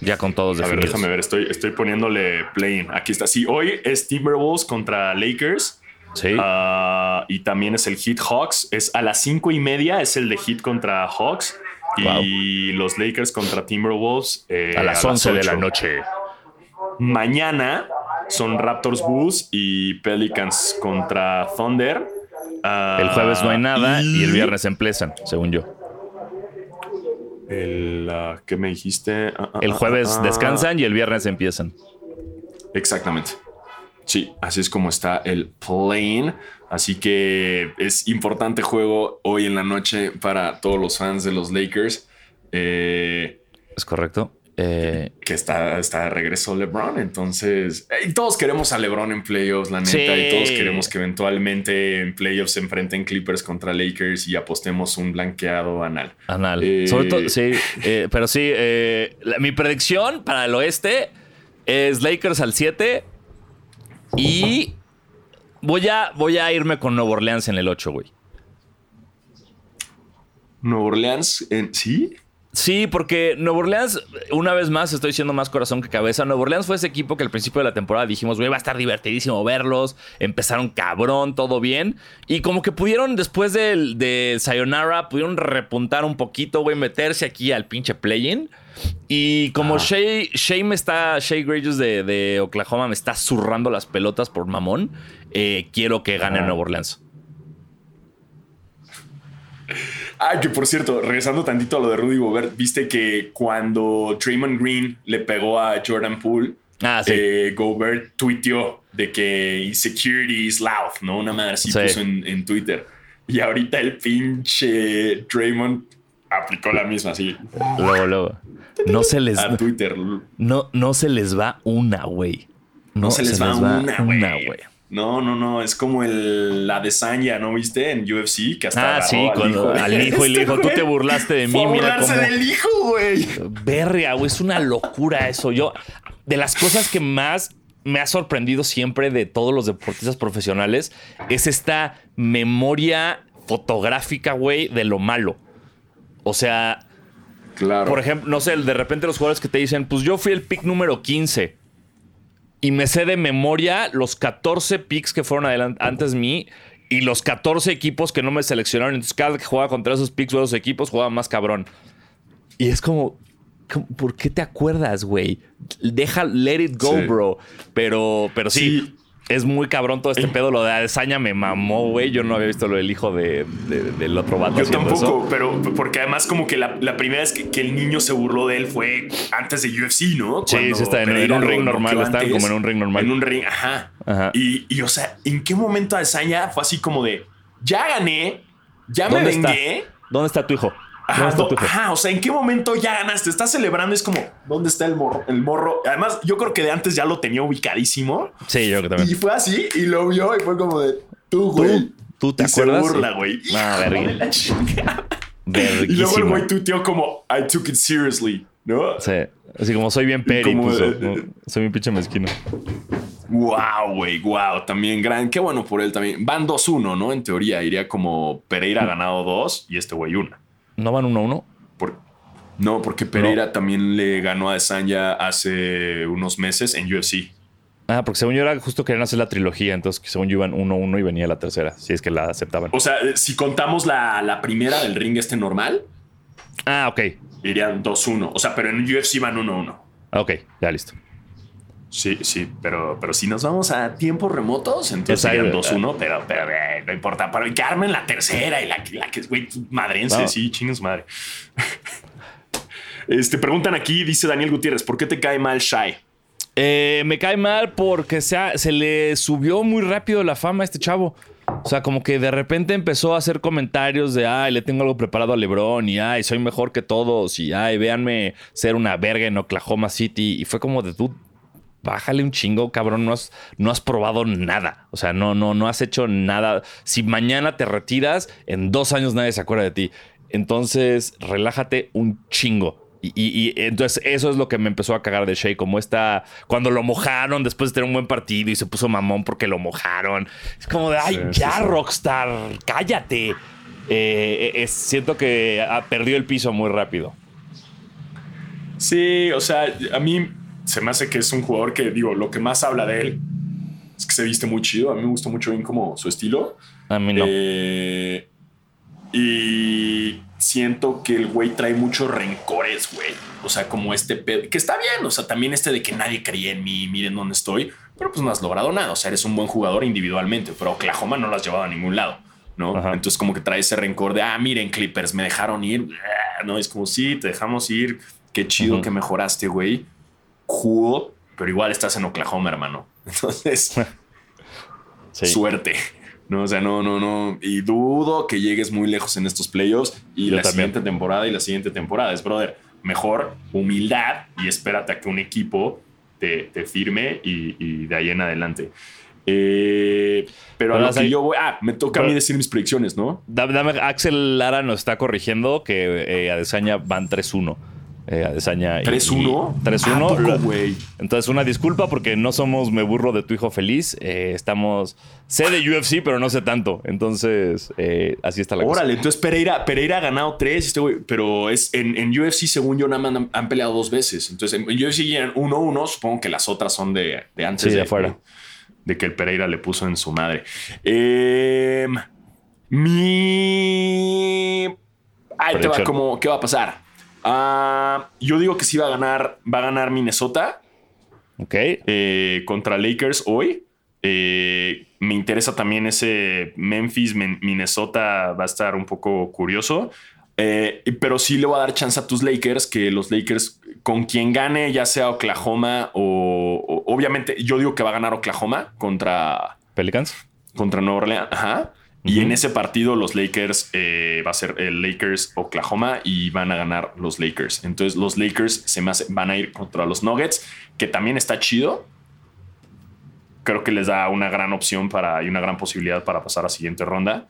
[SPEAKER 3] Ya con todos
[SPEAKER 2] A ver,
[SPEAKER 3] definidos.
[SPEAKER 2] déjame ver, estoy, estoy poniéndole play. Aquí está. Sí, hoy es Timberwolves contra Lakers.
[SPEAKER 3] Sí.
[SPEAKER 2] Ah, y también es el Heat Hawks. Es a las cinco y media, es el de Heat contra Hawks. Y los Lakers contra Timberwolves eh,
[SPEAKER 3] a las 11 de la
[SPEAKER 2] 8.
[SPEAKER 3] noche.
[SPEAKER 2] Mañana son Raptors Bulls y Pelicans contra Thunder. Ah,
[SPEAKER 3] El jueves no hay nada y, el viernes empiezan, según yo.
[SPEAKER 2] El, ah, ¿Qué me dijiste? Ah, ah,
[SPEAKER 3] El
[SPEAKER 2] ah,
[SPEAKER 3] jueves
[SPEAKER 2] ah,
[SPEAKER 3] descansan y el viernes empiezan.
[SPEAKER 2] Exactamente. Sí, así es como está el plane. Así que es importante juego hoy en la noche para todos los fans de los Lakers. eh,
[SPEAKER 3] Es correcto. Eh,
[SPEAKER 2] que está, está de regreso LeBron. Entonces, eh, y todos queremos a LeBron en playoffs, la neta.
[SPEAKER 3] Sí.
[SPEAKER 2] Y todos queremos que eventualmente en playoffs se enfrenten Clippers contra Lakers y apostemos un blanqueado anal.
[SPEAKER 3] Anal.
[SPEAKER 2] Eh,
[SPEAKER 3] Sobre todo, sí. eh, pero sí, eh, la- mi predicción para el oeste es Lakers al 7 y voy a, voy a irme con Nuevo Orleans en el 8, güey.
[SPEAKER 2] Nueva Orleans, en- ¿sí?
[SPEAKER 3] Sí, porque Nuevo Orleans, una vez más, estoy siendo más corazón que cabeza. Nuevo Orleans fue ese equipo que al principio de la temporada dijimos, güey, va a estar divertidísimo verlos. Empezaron cabrón, todo bien. Y como que pudieron, después del, del Sayonara, pudieron repuntar un poquito, güey, meterse aquí al pinche play-in. Y como Shea, Shea me está, Shea Gregis de, de Oklahoma me está zurrando las pelotas por mamón, eh, quiero que gane
[SPEAKER 2] Ajá.
[SPEAKER 3] Nuevo Orleans.
[SPEAKER 2] Ah, que por cierto, regresando tantito a lo de Rudy Gobert, viste que cuando Draymond Green le pegó a Jordan Poole,
[SPEAKER 3] Ah, sí.
[SPEAKER 2] eh, Gobert tuiteó de que insecurity is loud, ¿no? Una madre así
[SPEAKER 3] Sí.
[SPEAKER 2] puso en, en Twitter. Y ahorita el pinche Draymond aplicó la misma, así,
[SPEAKER 3] Luego, luego. No se les...
[SPEAKER 2] a Twitter.
[SPEAKER 3] No, no se les va una, güey.
[SPEAKER 2] No, se, les va, una, güey. No, no, no, es como el, la de Sanya, ¿no viste? En UFC, que hasta
[SPEAKER 3] Ah, sí,
[SPEAKER 2] al
[SPEAKER 3] con
[SPEAKER 2] hijo.
[SPEAKER 3] al hijo y le dijo, tú te burlaste de mí, mira
[SPEAKER 2] burlarse
[SPEAKER 3] cómo...
[SPEAKER 2] del hijo, güey.
[SPEAKER 3] Verga, güey, es una locura eso. Yo, de las cosas que más me ha sorprendido siempre de todos los deportistas profesionales es esta memoria fotográfica, güey, de lo malo. O sea,
[SPEAKER 2] Claro.
[SPEAKER 3] por ejemplo, no sé, de repente los jugadores que te dicen, pues yo fui el pick número 15 y me sé de memoria los 14 picks que fueron antes de mí y los 14 equipos que no me seleccionaron. Entonces, cada que jugaba contra esos picks o esos equipos, jugaba más cabrón. Y es como, ¿cómo- ¿por qué te acuerdas, güey? Deja, let it go,
[SPEAKER 2] Sí.
[SPEAKER 3] bro. Pero, pero sí.
[SPEAKER 2] Sí.
[SPEAKER 3] Es muy cabrón todo este pedo. Lo de Adesaña me mamó, güey. Yo no había visto lo del hijo de, de- del otro vato.
[SPEAKER 2] Yo tampoco,
[SPEAKER 3] eso.
[SPEAKER 2] pero porque además como que la, la primera vez que, que el niño se burló de él fue antes de UFC, ¿no?
[SPEAKER 3] Sí,
[SPEAKER 2] Cuando
[SPEAKER 3] sí, está en- un ring normal, estaban como en un ring normal.
[SPEAKER 2] En un ring, ajá.
[SPEAKER 3] Ajá.
[SPEAKER 2] Y, y, o sea, ¿en qué momento Adesanya fue así como de, ya gané, ya me
[SPEAKER 3] ¿Dónde está?
[SPEAKER 2] vengué?
[SPEAKER 3] ¿Dónde está tu hijo?
[SPEAKER 2] Ajá, o sea, ¿en qué momento ya ganaste? Estás celebrando, es como, ¿dónde está el morro? El morro. Además, yo creo que de antes ya lo tenía ubicadísimo.
[SPEAKER 3] Sí, yo creo que también.
[SPEAKER 2] Y fue así, y lo vio, y fue como de, tú, güey.
[SPEAKER 3] ¿Tú te
[SPEAKER 2] Y se
[SPEAKER 3] acuerdas?
[SPEAKER 2] burla, güey.
[SPEAKER 3] Ah,
[SPEAKER 2] de
[SPEAKER 3] verga.
[SPEAKER 2] Y luego el güey tuiteó como, I took it seriously, ¿no?
[SPEAKER 3] Sí. Así como soy bien peri,
[SPEAKER 2] Como,
[SPEAKER 3] puso. No, soy bien pinche mezquino.
[SPEAKER 2] Wow, güey, wow. También gran. Qué bueno por él también. Van 2-1, ¿no? En teoría, iría como Pereira ha ganado dos y este güey una.
[SPEAKER 3] ¿No van uno a uno?
[SPEAKER 2] Por- no, porque Pereira también le ganó a Desanya hace unos meses en UFC.
[SPEAKER 3] Ah, porque según yo era justo querían hacer la trilogía, entonces según yo iban uno a uno y venía la tercera, si es que la aceptaban.
[SPEAKER 2] O sea, eh, si contamos la, la primera del ring este normal,
[SPEAKER 3] Ah, ok.
[SPEAKER 2] irían 2-1. O sea, pero en UFC van 1-1.
[SPEAKER 3] Ah, Ok, ya listo.
[SPEAKER 2] Sí, sí, pero, pero si nos vamos a tiempos remotos, entonces serían
[SPEAKER 3] eh,
[SPEAKER 2] 2-1, pero, pero eh, no importa. Pero que armen la tercera y la, la que, güey, madrense,
[SPEAKER 3] No.
[SPEAKER 2] sí, chingas madre. este, preguntan aquí, dice Daniel Gutiérrez, ¿por qué te cae mal Shy?
[SPEAKER 3] Eh, me cae mal porque se, ha- se le subió muy rápido la fama a este chavo. O sea, como que de repente empezó a hacer comentarios de, ay, le tengo algo preparado a LeBron y, ay, soy mejor que todos y, ay, véanme ser una verga en Oklahoma City. Y fue como de, tú, bájale un chingo, cabrón, no has, no has probado nada. O sea, no, no, no has hecho nada. Si mañana te retiras, en dos años nadie se acuerda de ti. Entonces, relájate un chingo. Y, y- y entonces eso es lo que me empezó a cagar de Shea, como está cuando lo mojaron después de tener un buen partido y se puso mamón porque lo mojaron. Es como de, ay,
[SPEAKER 2] Sí,
[SPEAKER 3] ya,
[SPEAKER 2] sí, sí.
[SPEAKER 3] Rockstar, cállate. Eh, es- siento que ah, perdió el piso muy rápido.
[SPEAKER 2] Sí, o sea, a mí se me hace que es un jugador que, digo, lo que más habla de él es que se viste muy chido. A mí me gustó mucho bien como su estilo.
[SPEAKER 3] A mí no.
[SPEAKER 2] Eh, y siento que el güey trae muchos rencores, güey. O sea, como este pedo, que está bien. O sea, también este de que nadie creía en mí, miren dónde estoy. Pero pues no has logrado nada. O sea, eres un buen jugador individualmente, pero Oklahoma no lo has llevado a ningún lado. ¿no?
[SPEAKER 3] Ajá.
[SPEAKER 2] Entonces como que trae ese rencor de, ah, miren Clippers, me dejaron ir. No, es como, sí, te dejamos ir. Qué chido que mejoraste, güey. Cool, pero igual estás en Oklahoma, hermano. Entonces,
[SPEAKER 3] Sí.
[SPEAKER 2] suerte. No, o sea, no, no, no. Y dudo que llegues muy lejos en estos playoffs y
[SPEAKER 3] Yo
[SPEAKER 2] la
[SPEAKER 3] también.
[SPEAKER 2] siguiente temporada y la siguiente temporada. Es, brother, mejor humildad y espérate a que un equipo te, te firme y, y de ahí en adelante. Eh, pero a
[SPEAKER 3] Pero
[SPEAKER 2] lo que
[SPEAKER 3] ahí-
[SPEAKER 2] yo voy. Ah, me toca a mí decir mis predicciones, ¿no?
[SPEAKER 3] Dame, dame- Axel Lara nos está corrigiendo que eh, Adesanya van 3-1. Eh, Adesanya y-
[SPEAKER 2] 3-1.
[SPEAKER 3] y- 3-1.
[SPEAKER 2] ¿A poco,
[SPEAKER 3] Lo-
[SPEAKER 2] güey?
[SPEAKER 3] Entonces, una disculpa porque no somos me burro de tu hijo feliz. Eh, estamos. Sé de UFC, pero no sé tanto. Entonces, eh, así está la cosa.
[SPEAKER 2] Órale, entonces Pereira, Pereira ha ganado tres, este pero es en, en UFC, según yo, nada más han, han peleado dos veces. Entonces en UFC eran 1-1, supongo que las otras son de, de antes
[SPEAKER 3] Sí, de afuera.
[SPEAKER 2] de que el Pereira le puso en su madre. Eh, mi. Ahí te va, como, ¿qué va a pasar? Ah, yo digo que sí va a ganar, va a ganar Minnesota
[SPEAKER 3] Ok.
[SPEAKER 2] eh, contra Lakers hoy. Eh, me interesa también ese Memphis, Minnesota va a estar un poco curioso. Eh, pero sí le voy a dar chance a tus Lakers, que los Lakers, con quien gane, ya sea Oklahoma o, o- obviamente, yo digo que va a ganar Oklahoma contra,
[SPEAKER 3] Pelicans.
[SPEAKER 2] contra Nueva Orleans. Ajá. Y en ese partido los Lakers eh, va a ser el Lakers Oklahoma y van a ganar los Lakers. Entonces los Lakers se me hace- van a ir contra los Nuggets, que también está chido. Creo que les da una gran opción para y una gran posibilidad para pasar a siguiente ronda.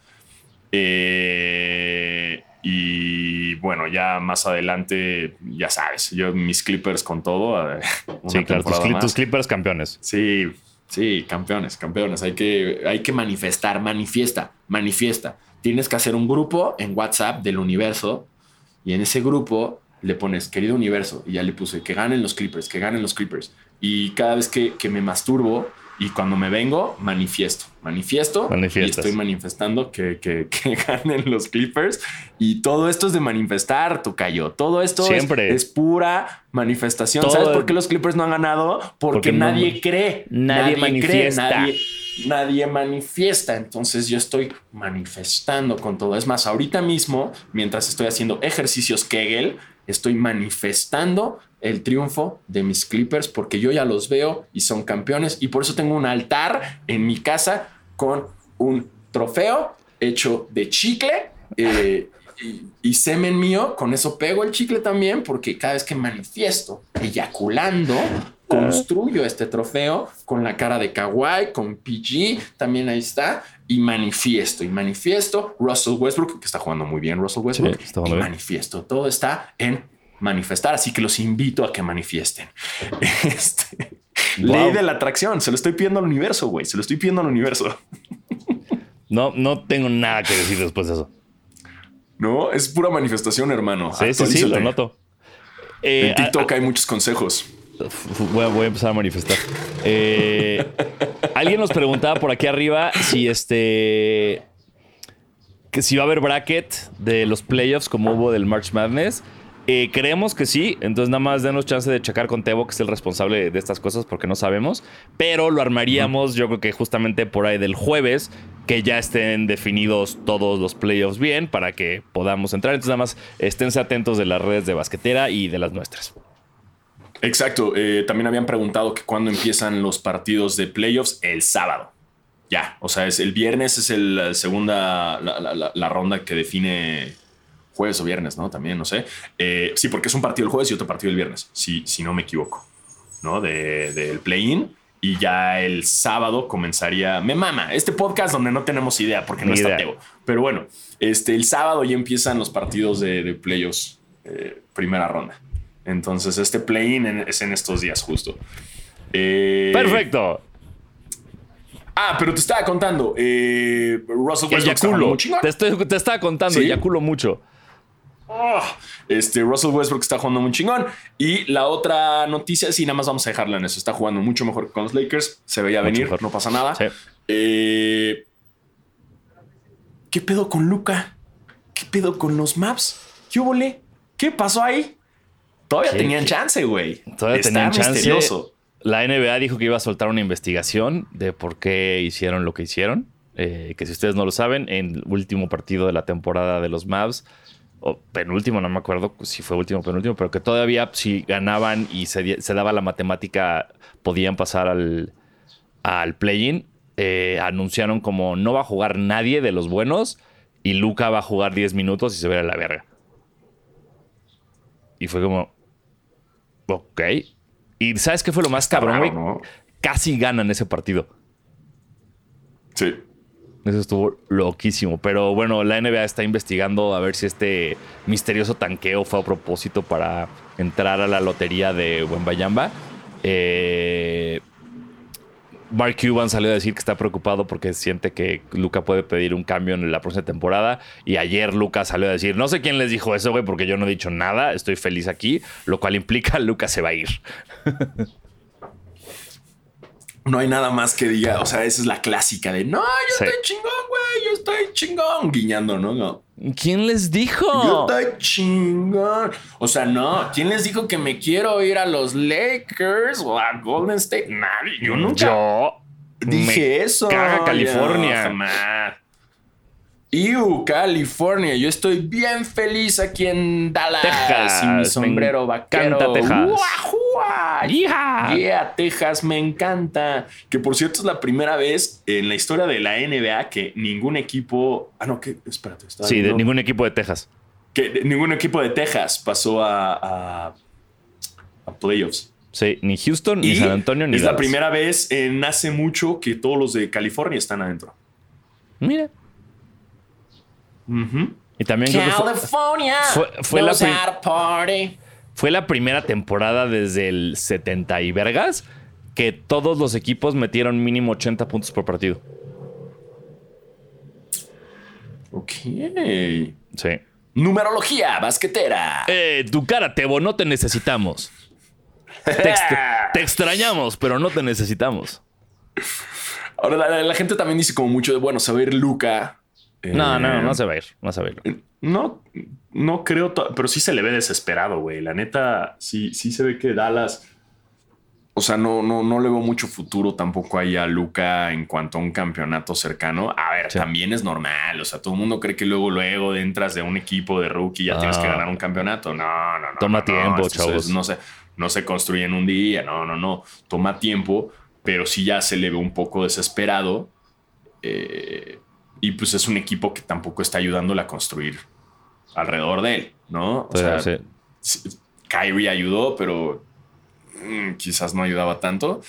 [SPEAKER 2] Eh, y bueno, ya más adelante, ya sabes, yo mis Clippers con todo. eh, una
[SPEAKER 3] Sí, claro. Tus Clippers campeones.
[SPEAKER 2] Sí, sí, campeones, campeones. Hay que, hay que manifestar, manifiesta, manifiesta. Tienes que hacer un grupo en WhatsApp del universo y en ese grupo le pones querido universo y ya le puse que ganen los Clippers, que ganen los Clippers. Y cada vez que, que me masturbo y cuando me vengo, manifiesto, manifiesto y estoy manifestando que, que- que ganen los Clippers. Y todo esto es de manifestar, tu callo. Todo esto es-
[SPEAKER 3] Siempre.
[SPEAKER 2] Es, pura manifestación.
[SPEAKER 3] Todo-
[SPEAKER 2] ¿Sabes por qué los Clippers no han ganado? Porque,
[SPEAKER 3] Porque no-
[SPEAKER 2] nadie cree.
[SPEAKER 3] nadie manifiesta.
[SPEAKER 2] cree, nadie, nadie manifiesta. Entonces yo estoy manifestando con todo. Es más, ahorita mismo, mientras estoy haciendo ejercicios Kegel, estoy manifestando el triunfo de mis Clippers porque yo ya los veo y son campeones. Y por eso tengo un altar en mi casa con un trofeo hecho de chicle. eh, y, y semen mío, con eso pego el chicle también, porque cada vez que manifiesto eyaculando, construyo este trofeo con la cara de Kawhi, con PG, también ahí está, y manifiesto, y manifiesto Russell Westbrook, que está jugando muy bien Russell Westbrook,
[SPEAKER 3] Sí,
[SPEAKER 2] y
[SPEAKER 3] bien.
[SPEAKER 2] manifiesto. Todo está en manifestar, así que los invito a que manifiesten. Este,
[SPEAKER 3] Wow.
[SPEAKER 2] Ley de la atracción, se lo estoy pidiendo al universo, güey, se lo estoy pidiendo al universo.
[SPEAKER 3] No, no tengo nada que decir después de eso.
[SPEAKER 2] No, es pura manifestación, hermano.
[SPEAKER 3] Sí, sí, sí, lo noto. Eh,
[SPEAKER 2] En TikTok hay muchos consejos.
[SPEAKER 3] F- Voy a, voy a empezar a manifestar. Eh, alguien nos preguntaba por aquí arriba si este. Que si va a haber bracket de los playoffs como hubo del March Madness. Eh, creemos que sí, entonces nada más denos chance de checar con Tebo, que es el responsable de estas cosas, porque no sabemos. Pero lo armaríamos, yo creo que justamente por ahí del jueves, que ya estén definidos todos los playoffs bien para que podamos entrar. Entonces nada más esténse atentos de las redes de basquetera y de las nuestras.
[SPEAKER 2] Exacto. eh, también habían preguntado que cuándo empiezan los partidos de playoffs el sábado. Ya, o sea, es el viernes es el, la segunda la, ronda que define jueves o viernes, ¿no? También, no sé. Eh, sí, porque es un partido el jueves y otro partido el viernes, si, si no me equivoco, ¿no? De- Del play-in y ya el sábado comenzaría. Me mama, este podcast donde no tenemos idea porque no está Teo. Pero bueno, este, el sábado ya empiezan los partidos de, de playoffs, eh, primera ronda. Entonces, este play-in es en estos días justo.
[SPEAKER 3] Eh, Perfecto.
[SPEAKER 2] Ah, pero te estaba contando. Eh, Russell
[SPEAKER 3] Westbrook te, te, estaba contando, ¿Sí? mucho.
[SPEAKER 2] Oh, este, Russell Westbrook está jugando muy chingón. Y la otra noticia, sí, nada más vamos a dejarla en eso. Está jugando mucho mejor que con los Lakers. Se veía venir, no pasa nada. Eh, ¿Qué pedo con Luca? ¿Qué pedo con los maps? ¿Qué hubo, ¿Qué pasó ahí? Todavía tenían chance, güey.
[SPEAKER 3] Todavía tenían chance. La NBA dijo que iba a soltar una investigación de por qué hicieron lo que hicieron. Eh, que si ustedes no lo saben, en el último partido de la temporada de los Mavs, o penúltimo, no me acuerdo si fue último o penúltimo, pero que todavía si ganaban y se, daba la matemática, podían pasar al, al play-in. Eh, anunciaron como no va a jugar nadie de los buenos y Luca va a jugar 10 minutos y se ve a la verga. Y fue como, ok. Y ¿sabes qué fue lo más cabrón, Casi ganan ese partido.
[SPEAKER 2] Sí.
[SPEAKER 3] Eso estuvo loquísimo. Pero bueno, la NBA está investigando a ver si este misterioso tanqueo fue a propósito para entrar a la lotería de Wembayamba. Eh, Mark Cuban salió a decir que está preocupado porque siente que Luca puede pedir un cambio en la próxima temporada. Y ayer Luca salió a decir, no sé quién les dijo eso, güey, porque yo no he dicho nada, estoy feliz aquí, lo cual implica que Luca se va a ir.
[SPEAKER 2] no hay nada más que diga, o sea, esa es la clásica de, no, yo estoy chingón, güey, yo estoy chingón, guiñando, ¿no? no.
[SPEAKER 3] ¿Quién les dijo?
[SPEAKER 2] Yo estoy chingón. O sea, no, ¿quién les dijo que me quiero ir a los Lakers o a Golden State? Nadie, yo nunca.
[SPEAKER 3] Yo
[SPEAKER 2] dije eso.
[SPEAKER 3] Caga California.
[SPEAKER 2] Iu, California. Yo estoy bien feliz aquí en Dallas.
[SPEAKER 3] Texas.
[SPEAKER 2] Y mi sombrero
[SPEAKER 3] me
[SPEAKER 2] vaquero.
[SPEAKER 3] Encanta Texas.
[SPEAKER 2] ¡Hija! Yeah, Texas, me encanta. Que por cierto es la primera vez en la historia de la NBA que ningún equipo. Ah, no, que. Espérate.
[SPEAKER 3] Sí, de ningún equipo de Texas.
[SPEAKER 2] Que ningún equipo de Texas pasó a, a, playoffs.
[SPEAKER 3] Sí, ni Houston, ni San Antonio, ni
[SPEAKER 2] Es la primera vez en hace mucho que todos los de California están adentro.
[SPEAKER 3] Mira. Y también
[SPEAKER 2] California
[SPEAKER 3] fue, fue, la fue la primera temporada desde el 70 y vergas que todos los equipos metieron mínimo 80 puntos por partido.
[SPEAKER 2] Ok.
[SPEAKER 3] Sí.
[SPEAKER 2] Numerología basquetera.
[SPEAKER 3] Eh, tu cara, Tebo, no te necesitamos. te, extrañamos, pero no te necesitamos.
[SPEAKER 2] Ahora, la, gente también dice como mucho de, bueno, saber Luca
[SPEAKER 3] no, no, eh, no se va a ir. No se va a ir.
[SPEAKER 2] No, no creo, pero sí se le ve desesperado, güey. La neta, sí, sí se ve que Dallas. O sea, no, no, no le veo mucho futuro tampoco ahí a Luca en cuanto a un campeonato cercano. A ver, también es normal. O sea, todo el mundo cree que luego, luego entras de un equipo de rookie y ya tienes que ah. ganar un campeonato. No, no, no.
[SPEAKER 3] Toma tiempo, chavos.
[SPEAKER 2] no se, no se construye en un día. No, no, no. Toma tiempo, pero sí ya se le ve un poco desesperado. Eh, y pues es un equipo que tampoco está ayudándole a construir alrededor de él, ¿no? O sea, Kyrie ayudó, pero mm, quizás no ayudaba tanto.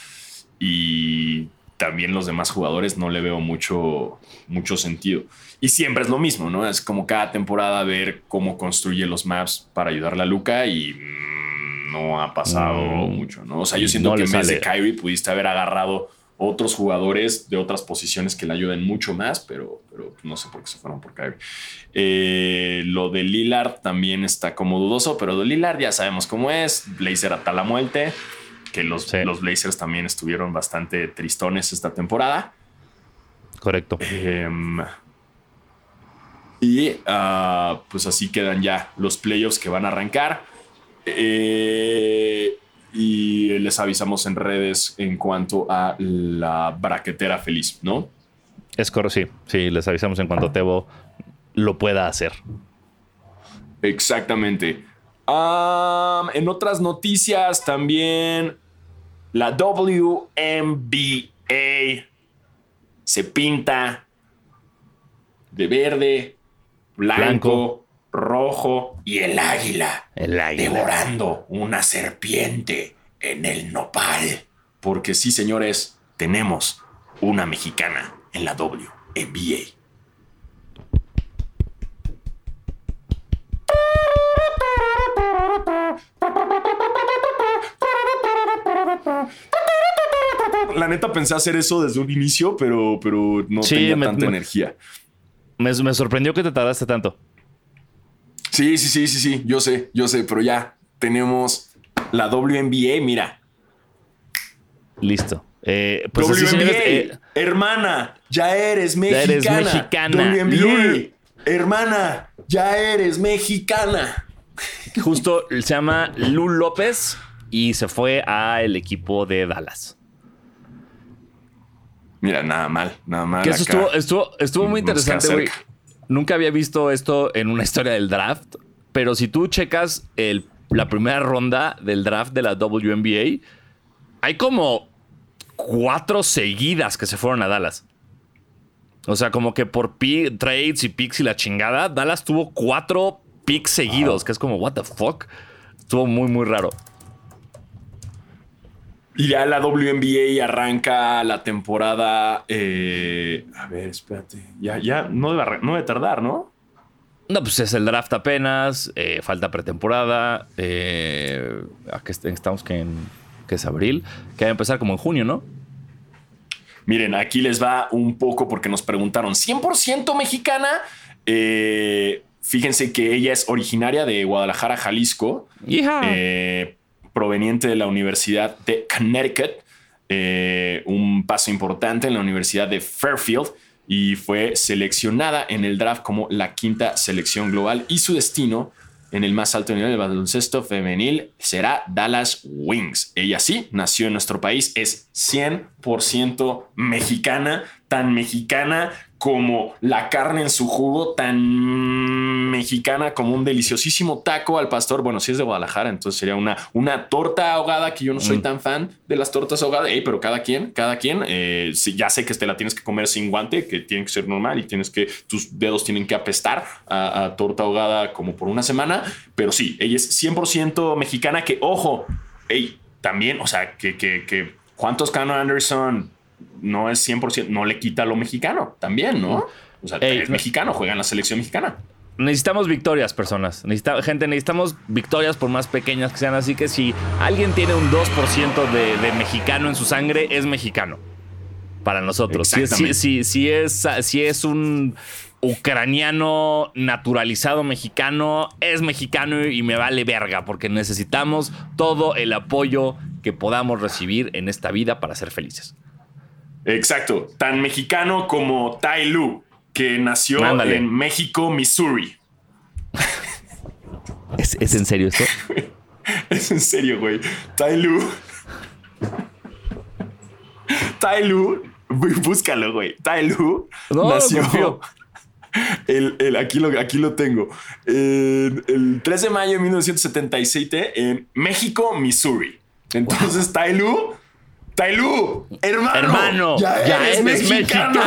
[SPEAKER 2] Y también los demás jugadores no le veo mucho, mucho sentido. Y siempre es lo mismo, ¿no? Es como cada temporada ver cómo construye los maps para ayudarle a Luca y mm, no ha pasado mm. mucho, ¿no? O sea, yo siento que en vez de Kyrie pudiste haber agarrado otros jugadores de otras posiciones que le ayuden mucho más, pero, pero no sé por qué se fueron por Kyrie. Eh, lo de Lillard también está como dudoso, pero de Lillard ya sabemos cómo es. Blazer hasta la muerte, que los, los Blazers también estuvieron bastante tristones esta temporada.
[SPEAKER 3] Correcto.
[SPEAKER 2] Em, y ah, pues así quedan ya los playoffs que van a arrancar. Eh, y les avisamos en redes en cuanto a la braquetera feliz, ¿no?
[SPEAKER 3] Es correcto, sí. Sí, les avisamos en cuanto Tebo lo pueda hacer.
[SPEAKER 2] Exactamente. en otras noticias también, la WNBA se pinta de verde, blanco rojo y el águila,
[SPEAKER 3] el águila.
[SPEAKER 2] devorando una serpiente en el nopal. porque sí, señores, tenemos una mexicana en la WNBA. La neta pensé hacer eso desde un inicio, pero, pero no tenía tanta energía.
[SPEAKER 3] Me, me sorprendió que te tardaste tanto.
[SPEAKER 2] Sí, sí, sí, sí, sí, yo sé, yo sé, pero ya tenemos la WNBA, mira.
[SPEAKER 3] Listo. Eh, pues
[SPEAKER 2] WNBA, eh, hermana, ya eres mexicana. Ya eres mexicana. WNBA, hermana, ya eres mexicana.
[SPEAKER 3] Justo se llama Lu López y se fue al equipo de Dallas.
[SPEAKER 2] Mira, nada mal, nada mal.
[SPEAKER 3] eso estuvo, estuvo, estuvo muy interesante, güey. Nunca había visto esto en una historia del draft, pero si tú checas el, la primera ronda del draft de la WNBA, hay como cuatro seguidas que se fueron a Dallas. O sea, como que por trades y picks y la chingada, Dallas tuvo cuatro picks seguidos, que es como, what the fuck. Estuvo muy, muy raro.
[SPEAKER 2] Y ya la WNBA arranca la temporada. Eh, a ver, espérate. Ya, ya no debe, no tardar, ¿no?
[SPEAKER 3] No, pues es el draft apenas. Eh, falta pretemporada. Eh, aquí estamos que, en, que es abril. Que va a empezar como en junio, ¿no?
[SPEAKER 2] Miren, aquí les va un poco porque nos preguntaron: ¿100% mexicana? fíjense que ella es originaria de Guadalajara, Jalisco.
[SPEAKER 3] Hija
[SPEAKER 2] proveniente de la Universidad de Connecticut, eh, un paso importante en la Universidad de Fairfield y fue seleccionada en el draft como la quinta selección global y su destino en el más alto nivel del baloncesto femenil será Dallas Wings. Ella sí nació en nuestro país, es 100% mexicana, tan mexicana como la carne en su jugo, tan mexicana como un deliciosísimo taco al pastor. Bueno, si es de Guadalajara, entonces sería una, una torta ahogada, que yo no soy mm. tan fan de las tortas ahogadas, pero cada quien, cada quien, eh, ya sé que te la tienes que comer sin guante, que tiene que ser normal y tienes que, tus dedos tienen que apestar a, torta ahogada como por una semana, pero sí, ella es 100% mexicana, que ojo, hey, también, o sea, que, que, que ¿cuántos Cano Anderson? No es 100%, no le quita lo mexicano también, ¿no? O sea, es mexicano, juega en la selección mexicana.
[SPEAKER 3] Necesitamos victorias, personas. gente, necesitamos victorias por más pequeñas que sean. Así que si alguien tiene un 2% de, mexicano en su sangre, es mexicano. Para nosotros. Si, si, si, es, si es un ucraniano naturalizado mexicano, es mexicano y me vale verga, porque necesitamos todo el apoyo que podamos recibir en esta vida para ser felices.
[SPEAKER 2] Exacto, tan mexicano como Tai Lu, que nació en México, Missouri.
[SPEAKER 3] ¿Es, en serio esto?
[SPEAKER 2] es en serio, güey. Tai Lu. Tai Lu, búscalo, güey. Tai Lu nació. El, aquí, lo, aquí lo tengo. el 3 de mayo de 1977 en México, Missouri. Entonces, Tai Lu Tailu, hermano.
[SPEAKER 3] Hermano, ya, eres, mexicano.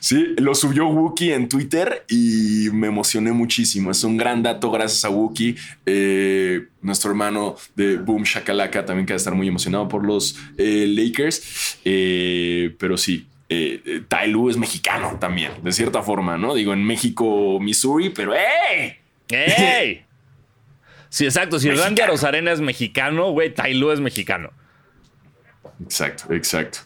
[SPEAKER 2] sí, lo subió Wookie en Twitter y me emocioné muchísimo. Es un gran dato gracias a Wookie. Eh, nuestro hermano de Boom Shakalaka también queda estar muy emocionado por los eh, Lakers. Eh, pero sí, eh, Tailu es mexicano también, de cierta forma, ¿no? Digo, en México, Missouri, pero ¡hey!
[SPEAKER 3] ¡Hey! Sí, exacto. Si Randy Arozarena es mexicano, güey, Tailu es mexicano.
[SPEAKER 2] Exacto, exacto.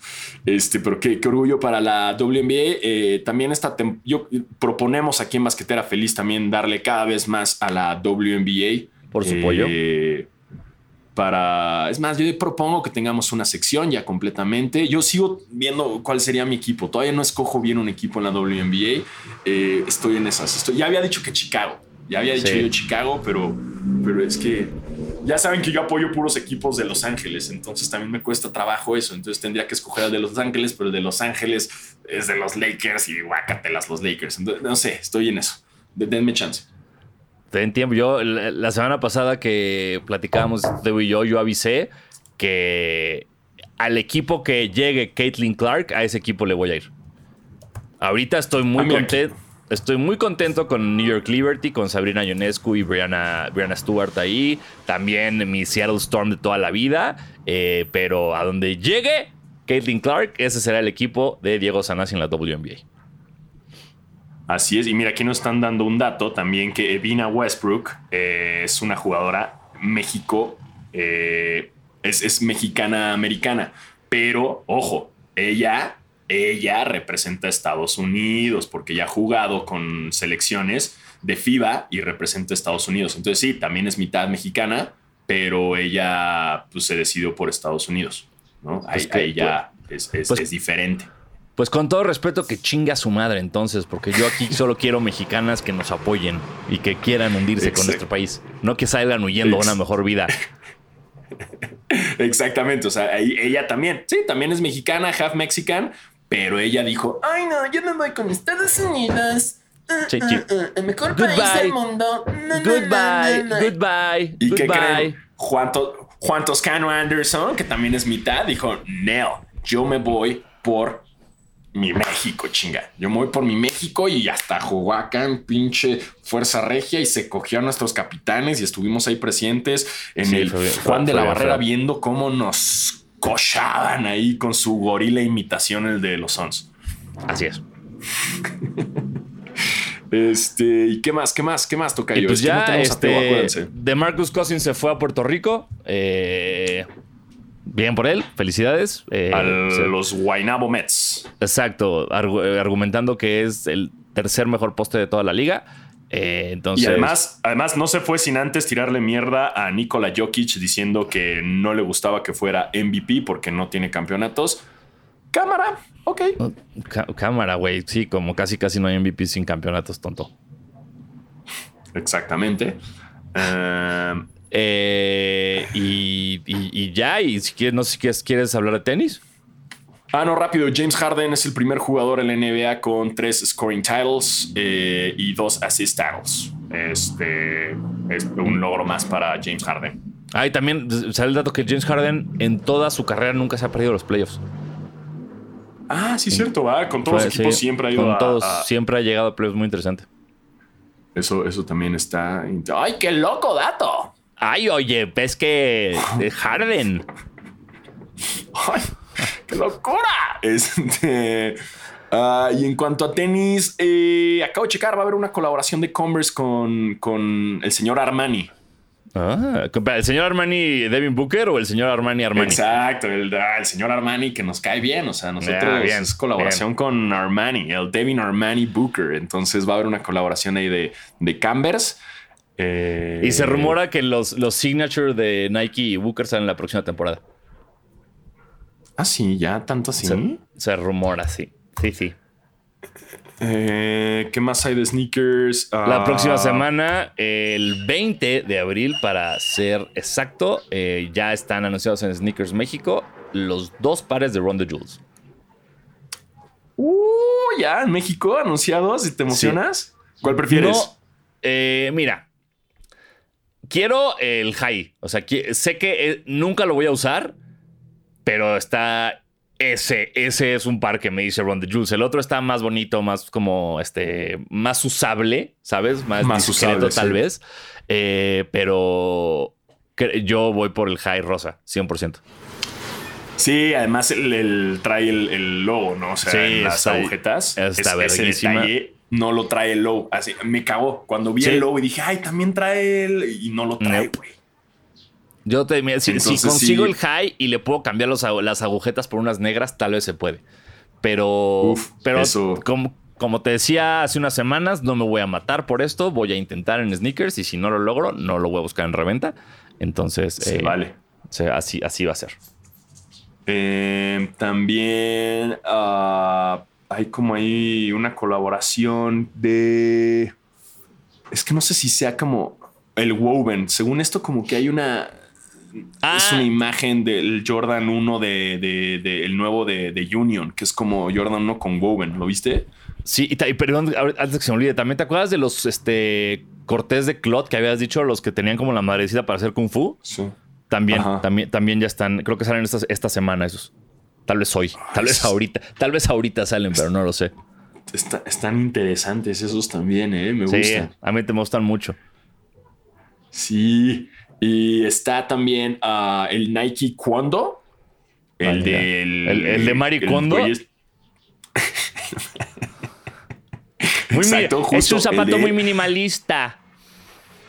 [SPEAKER 2] Este, pero qué, orgullo para la WNBA. Eh, también esta yo proponemos aquí en Basquetera Feliz también darle cada vez más a la WNBA.
[SPEAKER 3] Por su pollo.
[SPEAKER 2] Eh, para, es más, yo propongo que tengamos una sección ya completamente. Yo sigo viendo cuál sería mi equipo. Todavía no escojo bien un equipo en la WNBA. Eh, estoy en esas. Estoy, ya había dicho que Chicago. Ya había dicho yo Chicago, pero, pero es que ya saben que yo apoyo puros equipos de Los Ángeles, entonces también me cuesta trabajo eso. Entonces tendría que escoger el de Los Ángeles, pero el de Los Ángeles es de los Lakers y guácatelas los Lakers. Entonces, no sé, estoy en eso. Denme chance.
[SPEAKER 3] Ten tiempo. Yo, la semana pasada que platicábamos y yo, yo avisé que al equipo que llegue Caitlin Clark, a ese equipo le voy a ir. Ahorita estoy muy contento Estoy muy contento con New York Liberty, con Sabrina Ionescu y Brianna, Stewart ahí. También mi Seattle Storm de toda la vida. Eh, pero a donde llegue Caitlin Clark, ese será el equipo de Diego Sanasi en la WNBA.
[SPEAKER 2] Así es, y mira, aquí nos están dando un dato también que Evina Westbrook eh, es una jugadora México, eh, es, es mexicana americana, pero ojo, ella, ella representa a Estados Unidos porque ya ha jugado con selecciones de FIBA y representa a Estados Unidos. Entonces sí, también es mitad mexicana, pero ella pues, se decidió por Estados Unidos. ¿no?
[SPEAKER 3] Pues
[SPEAKER 2] ahí,
[SPEAKER 3] que-
[SPEAKER 2] ahí ya es, es-
[SPEAKER 3] pues-
[SPEAKER 2] es diferente.
[SPEAKER 3] Pues con todo respeto, que chinga su madre entonces, porque yo aquí solo quiero mexicanas que nos apoyen y que quieran hundirse con nuestro país, no que salgan huyendo a una mejor vida.
[SPEAKER 2] Exactamente, o sea, ella también, sí, también es mexicana, half mexican, pero ella dijo, ay no, yo me voy con Estados Unidos.
[SPEAKER 3] Sí,
[SPEAKER 2] ah, el mejor país del mundo.
[SPEAKER 3] Goodbye,
[SPEAKER 2] na, na, na".
[SPEAKER 3] goodbye,
[SPEAKER 2] ¿Y qué
[SPEAKER 3] goodbye.
[SPEAKER 2] creen? Juan, To- Juan Toscano Anderson, que también es mitad, dijo, no, yo me voy por mi México, chinga. Yo me voy por mi México y hasta jugó acá en pinche Fuerza Regia y se cogió a nuestros capitanes y estuvimos ahí presentes en
[SPEAKER 3] Sí,
[SPEAKER 2] el
[SPEAKER 3] fue bien, fue-
[SPEAKER 2] Juan de la
[SPEAKER 3] fue
[SPEAKER 2] Barrera viendo cómo nos cochaban ahí con su gorila imitación el de los Sons.
[SPEAKER 3] Así es.
[SPEAKER 2] Este, ¿y qué más? ¿Qué más? ¿Qué más toca yo?
[SPEAKER 3] pues
[SPEAKER 2] Es que no
[SPEAKER 3] ya,
[SPEAKER 2] Teo,
[SPEAKER 3] este,
[SPEAKER 2] acuérdense.
[SPEAKER 3] de Marcus Cousins se fue a Puerto Rico. Eh, bien por él, felicidades. Eh,
[SPEAKER 2] A los Guaynabo Mets.
[SPEAKER 3] Exacto, argu- argumentando que es el tercer mejor poste de toda la liga. Eh, entonces,
[SPEAKER 2] Y además, además no se fue sin antes tirarle mierda a Nikola Jokic diciendo que no le gustaba que fuera MVP porque no tiene campeonatos. Cámara, ok.
[SPEAKER 3] Cá- cámara, güey. Sí, como casi casi no hay MVP sin campeonatos, tonto.
[SPEAKER 2] Exactamente. Um,
[SPEAKER 3] Eh, y, y- y ya, y si quieres, no sé si quieres, ¿quieres hablar de tenis.
[SPEAKER 2] Ah, no, rápido. James Harden es el primer jugador en la NBA con tres scoring titles eh, y dos assist titles. Este es un logro más para James Harden.
[SPEAKER 3] Ah, y también sale el dato que James Harden en toda su carrera nunca se ha perdido los playoffs.
[SPEAKER 2] Ah, sí, cierto, va. Con todos
[SPEAKER 3] Fue-
[SPEAKER 2] los equipos
[SPEAKER 3] sí,
[SPEAKER 2] siempre ha ido
[SPEAKER 3] con
[SPEAKER 2] a-
[SPEAKER 3] todos,
[SPEAKER 2] a-
[SPEAKER 3] siempre ha llegado a playoffs muy interesante.
[SPEAKER 2] Eso, eso también está. ¡Ay, qué loco dato!
[SPEAKER 3] Ay, oye, ves que eh, Harden.
[SPEAKER 2] ¡Ay, qué locura! Este, ah, y en cuanto a tenis, eh, acabo de checar, va a haber una colaboración de Converse con, con el señor Armani.
[SPEAKER 3] Ah, ¿El señor Armani Devin Booker o el señor Armani Armani?
[SPEAKER 2] Exacto, el, ah, el señor Armani que nos cae bien. O sea, nosotros
[SPEAKER 3] Ah, bien,
[SPEAKER 2] es colaboración con Armani, el Devin Armani Booker. Entonces va a haber una colaboración ahí de, de Converse. Eh,
[SPEAKER 3] Y se rumora que los, los signature de Nike y Booker salen la próxima temporada.
[SPEAKER 2] Ah, sí, ya tanto así.
[SPEAKER 3] Se, se rumora, sí. Sí, sí.
[SPEAKER 2] Eh, ¿Qué más hay de sneakers?
[SPEAKER 3] La
[SPEAKER 2] Ah,
[SPEAKER 3] próxima semana, el 20 de abril, para ser exacto, eh, ya están anunciados en Sneakers México los dos pares de Ron the Jules.
[SPEAKER 2] Uh, ya en México anunciados. ¿Y te emocionas? ¿Cuál prefieres?
[SPEAKER 3] No, eh, mira, quiero el high. O sea, sé que nunca lo voy a usar, pero está. Ese, ese es un par que me dice Ron the Jules. El otro está más bonito, más como este, más usable, ¿sabes? Más,
[SPEAKER 2] Más
[SPEAKER 3] discreto,
[SPEAKER 2] usable,
[SPEAKER 3] tal
[SPEAKER 2] sí.
[SPEAKER 3] vez. Eh, pero yo voy por el high rosa, 100%.
[SPEAKER 2] Sí, además el, el- trae el, el logo, ¿no? O sea,
[SPEAKER 3] Sí,
[SPEAKER 2] en las
[SPEAKER 3] está-
[SPEAKER 2] agujetas.
[SPEAKER 3] está
[SPEAKER 2] es- ese detalle no lo trae el logo. Así, me cagó. Cuando vi
[SPEAKER 3] Sí.
[SPEAKER 2] el logo y dije, ay, también trae el. Y no lo trae,
[SPEAKER 3] Nope. Yo te mira, si, si
[SPEAKER 2] Entonces,
[SPEAKER 3] consigo
[SPEAKER 2] sí.
[SPEAKER 3] el high y le puedo cambiar los las agujetas por unas negras, tal vez se puede. Pero,
[SPEAKER 2] Uf,
[SPEAKER 3] pero
[SPEAKER 2] eso.
[SPEAKER 3] como, como te decía hace unas semanas, no me voy a matar por esto. Voy a intentar en sneakers y si no lo logro, no lo voy a buscar en reventa. Entonces,
[SPEAKER 2] Se
[SPEAKER 3] eh,
[SPEAKER 2] vale.
[SPEAKER 3] así, así va a ser.
[SPEAKER 2] Eh, también ah, hay como ahí una colaboración de. Es que no sé si sea como el Woven. Según esto, como que hay una. Es
[SPEAKER 3] Ah.
[SPEAKER 2] una imagen del Jordan 1 de, de- de- el nuevo de, de Union, que es como Jordan 1 con Woven. ¿Lo viste?
[SPEAKER 3] Sí, y, perdón, antes de que se me olvide, ¿también te acuerdas de los este, cortés de clot que habías dicho, los que tenían como la madrecita para hacer kung fu?
[SPEAKER 2] Sí.
[SPEAKER 3] También,
[SPEAKER 2] Ajá.
[SPEAKER 3] también, también ya están, creo que salen esta, esta semana esos. Tal vez hoy, tal vez ahorita, tal vez ahorita salen, pero no lo sé.
[SPEAKER 2] están interesantes esos también, ¿eh? Me sí,
[SPEAKER 3] A mí te gustan mucho.
[SPEAKER 2] Sí. Y está también ah, el Nike Cuando. El, del,
[SPEAKER 3] el, de Mari Kondo. es un zapato muy minimalista.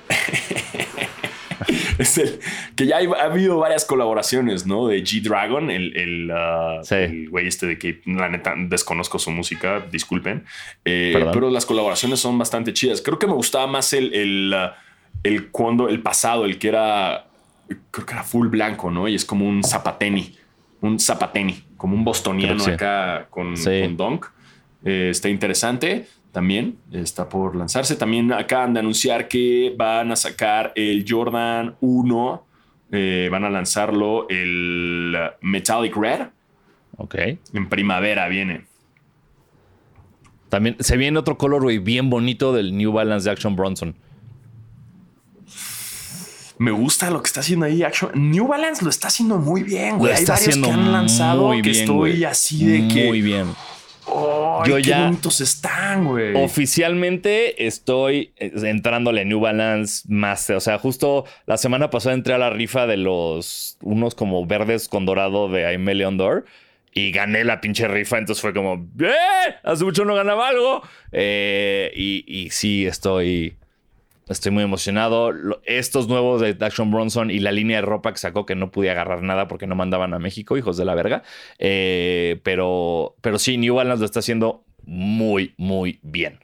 [SPEAKER 2] es el que ya ha habido varias colaboraciones, ¿no? De G-Dragon, el, ah, el, güey este de que la neta desconozco su música, disculpen. Eh, pero las colaboraciones son bastante chidas. Creo que me gustaba más el, el, ah, el cuando, el pasado, el que era, creo que era full blanco, ¿no? Y es como un zapateni, un zapateni, como un bostoniano acá con, con donk. Eh, está interesante también está por lanzarse. También acaban de anunciar que van a sacar el Jordan 1. Eh, van a lanzarlo el Metallic Red.
[SPEAKER 3] Ok.
[SPEAKER 2] En primavera viene.
[SPEAKER 3] También se viene otro color, bien bonito del New Balance de Action Bronson.
[SPEAKER 2] Me gusta lo que está haciendo ahí Action. New Balance lo está haciendo muy bien, güey. Hay varios que han lanzado que estoy así de que.
[SPEAKER 3] Muy bien
[SPEAKER 2] yo qué ya bonitos están, güey.
[SPEAKER 3] Oficialmente estoy eh, entrándole a New Balance Master. O sea, justo la semana pasada entré a la rifa de los unos como verdes con dorado de Aimelion Door y gané la pinche rifa. Entonces fue como, ¡eh! Hace mucho no ganaba algo. Eh, y, y sí, estoy Estoy muy emocionado. Estos nuevos de Action Bronson y la línea de ropa que sacó que no pude agarrar nada porque no mandaban a México, hijos de la verga. Eh, pero, pero sí, New Balance lo está haciendo muy, muy bien.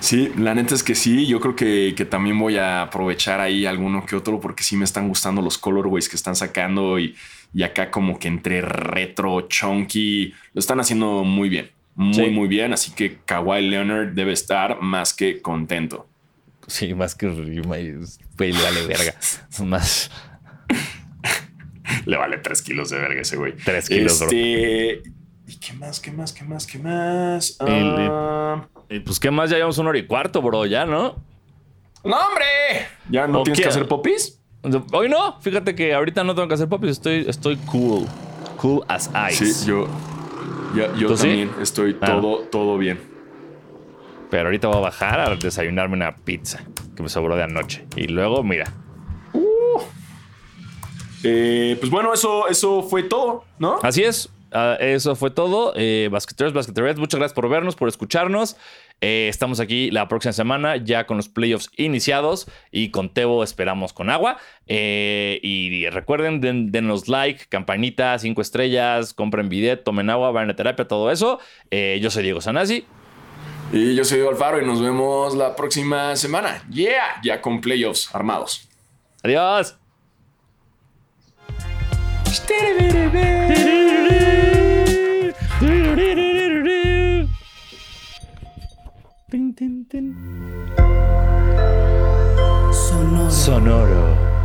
[SPEAKER 2] Sí, la neta es que sí. Yo creo que, también voy a aprovechar ahí alguno que otro porque sí me están gustando los colorways que están sacando y, y acá como que entre retro, chunky, lo están haciendo muy bien. Muy, muy bien. Así que Kawhi Leonard debe estar más que contento.
[SPEAKER 3] Sí, más que Ryuma le vale verga. Más.
[SPEAKER 2] le vale tres kilos de verga ese güey.
[SPEAKER 3] Tres kilos,
[SPEAKER 2] este... ¿Y qué más? ¿Qué más? ¿Qué más? ¿Qué más?
[SPEAKER 3] Ah. pues qué más, ya llevamos una hora y cuarto, bro, ya, ¿no?
[SPEAKER 2] ¡No, hombre! ¿Ya no tienes que hacer popis?
[SPEAKER 3] Hoy no, fíjate que ahorita no tengo que hacer popis, estoy, estoy cool. Cool as ice.
[SPEAKER 2] Sí, yo, yo, también estoy ah. todo, todo bien.
[SPEAKER 3] Pero ahorita voy a bajar a desayunarme una pizza que me sobró de anoche. Y luego, mira. Uh.
[SPEAKER 2] Eh, pues bueno, eso, eso fue todo, ¿no?
[SPEAKER 3] Así es. Ah, eso fue todo. Eh, basqueteros, basqueteros, muchas gracias por vernos, por escucharnos. Eh, estamos aquí la próxima semana ya con los playoffs iniciados y con Tebo esperamos con agua. Eh, y recuerden, denos like, campanita, cinco estrellas, compren bidet, tomen agua, vayan a terapia, todo eso. yo soy Diego Sanasi.
[SPEAKER 2] Y yo soy Alfaro y nos vemos la próxima semana. Yeah, ya con playoffs armados.
[SPEAKER 3] Adiós. Sonoro. Sonoro.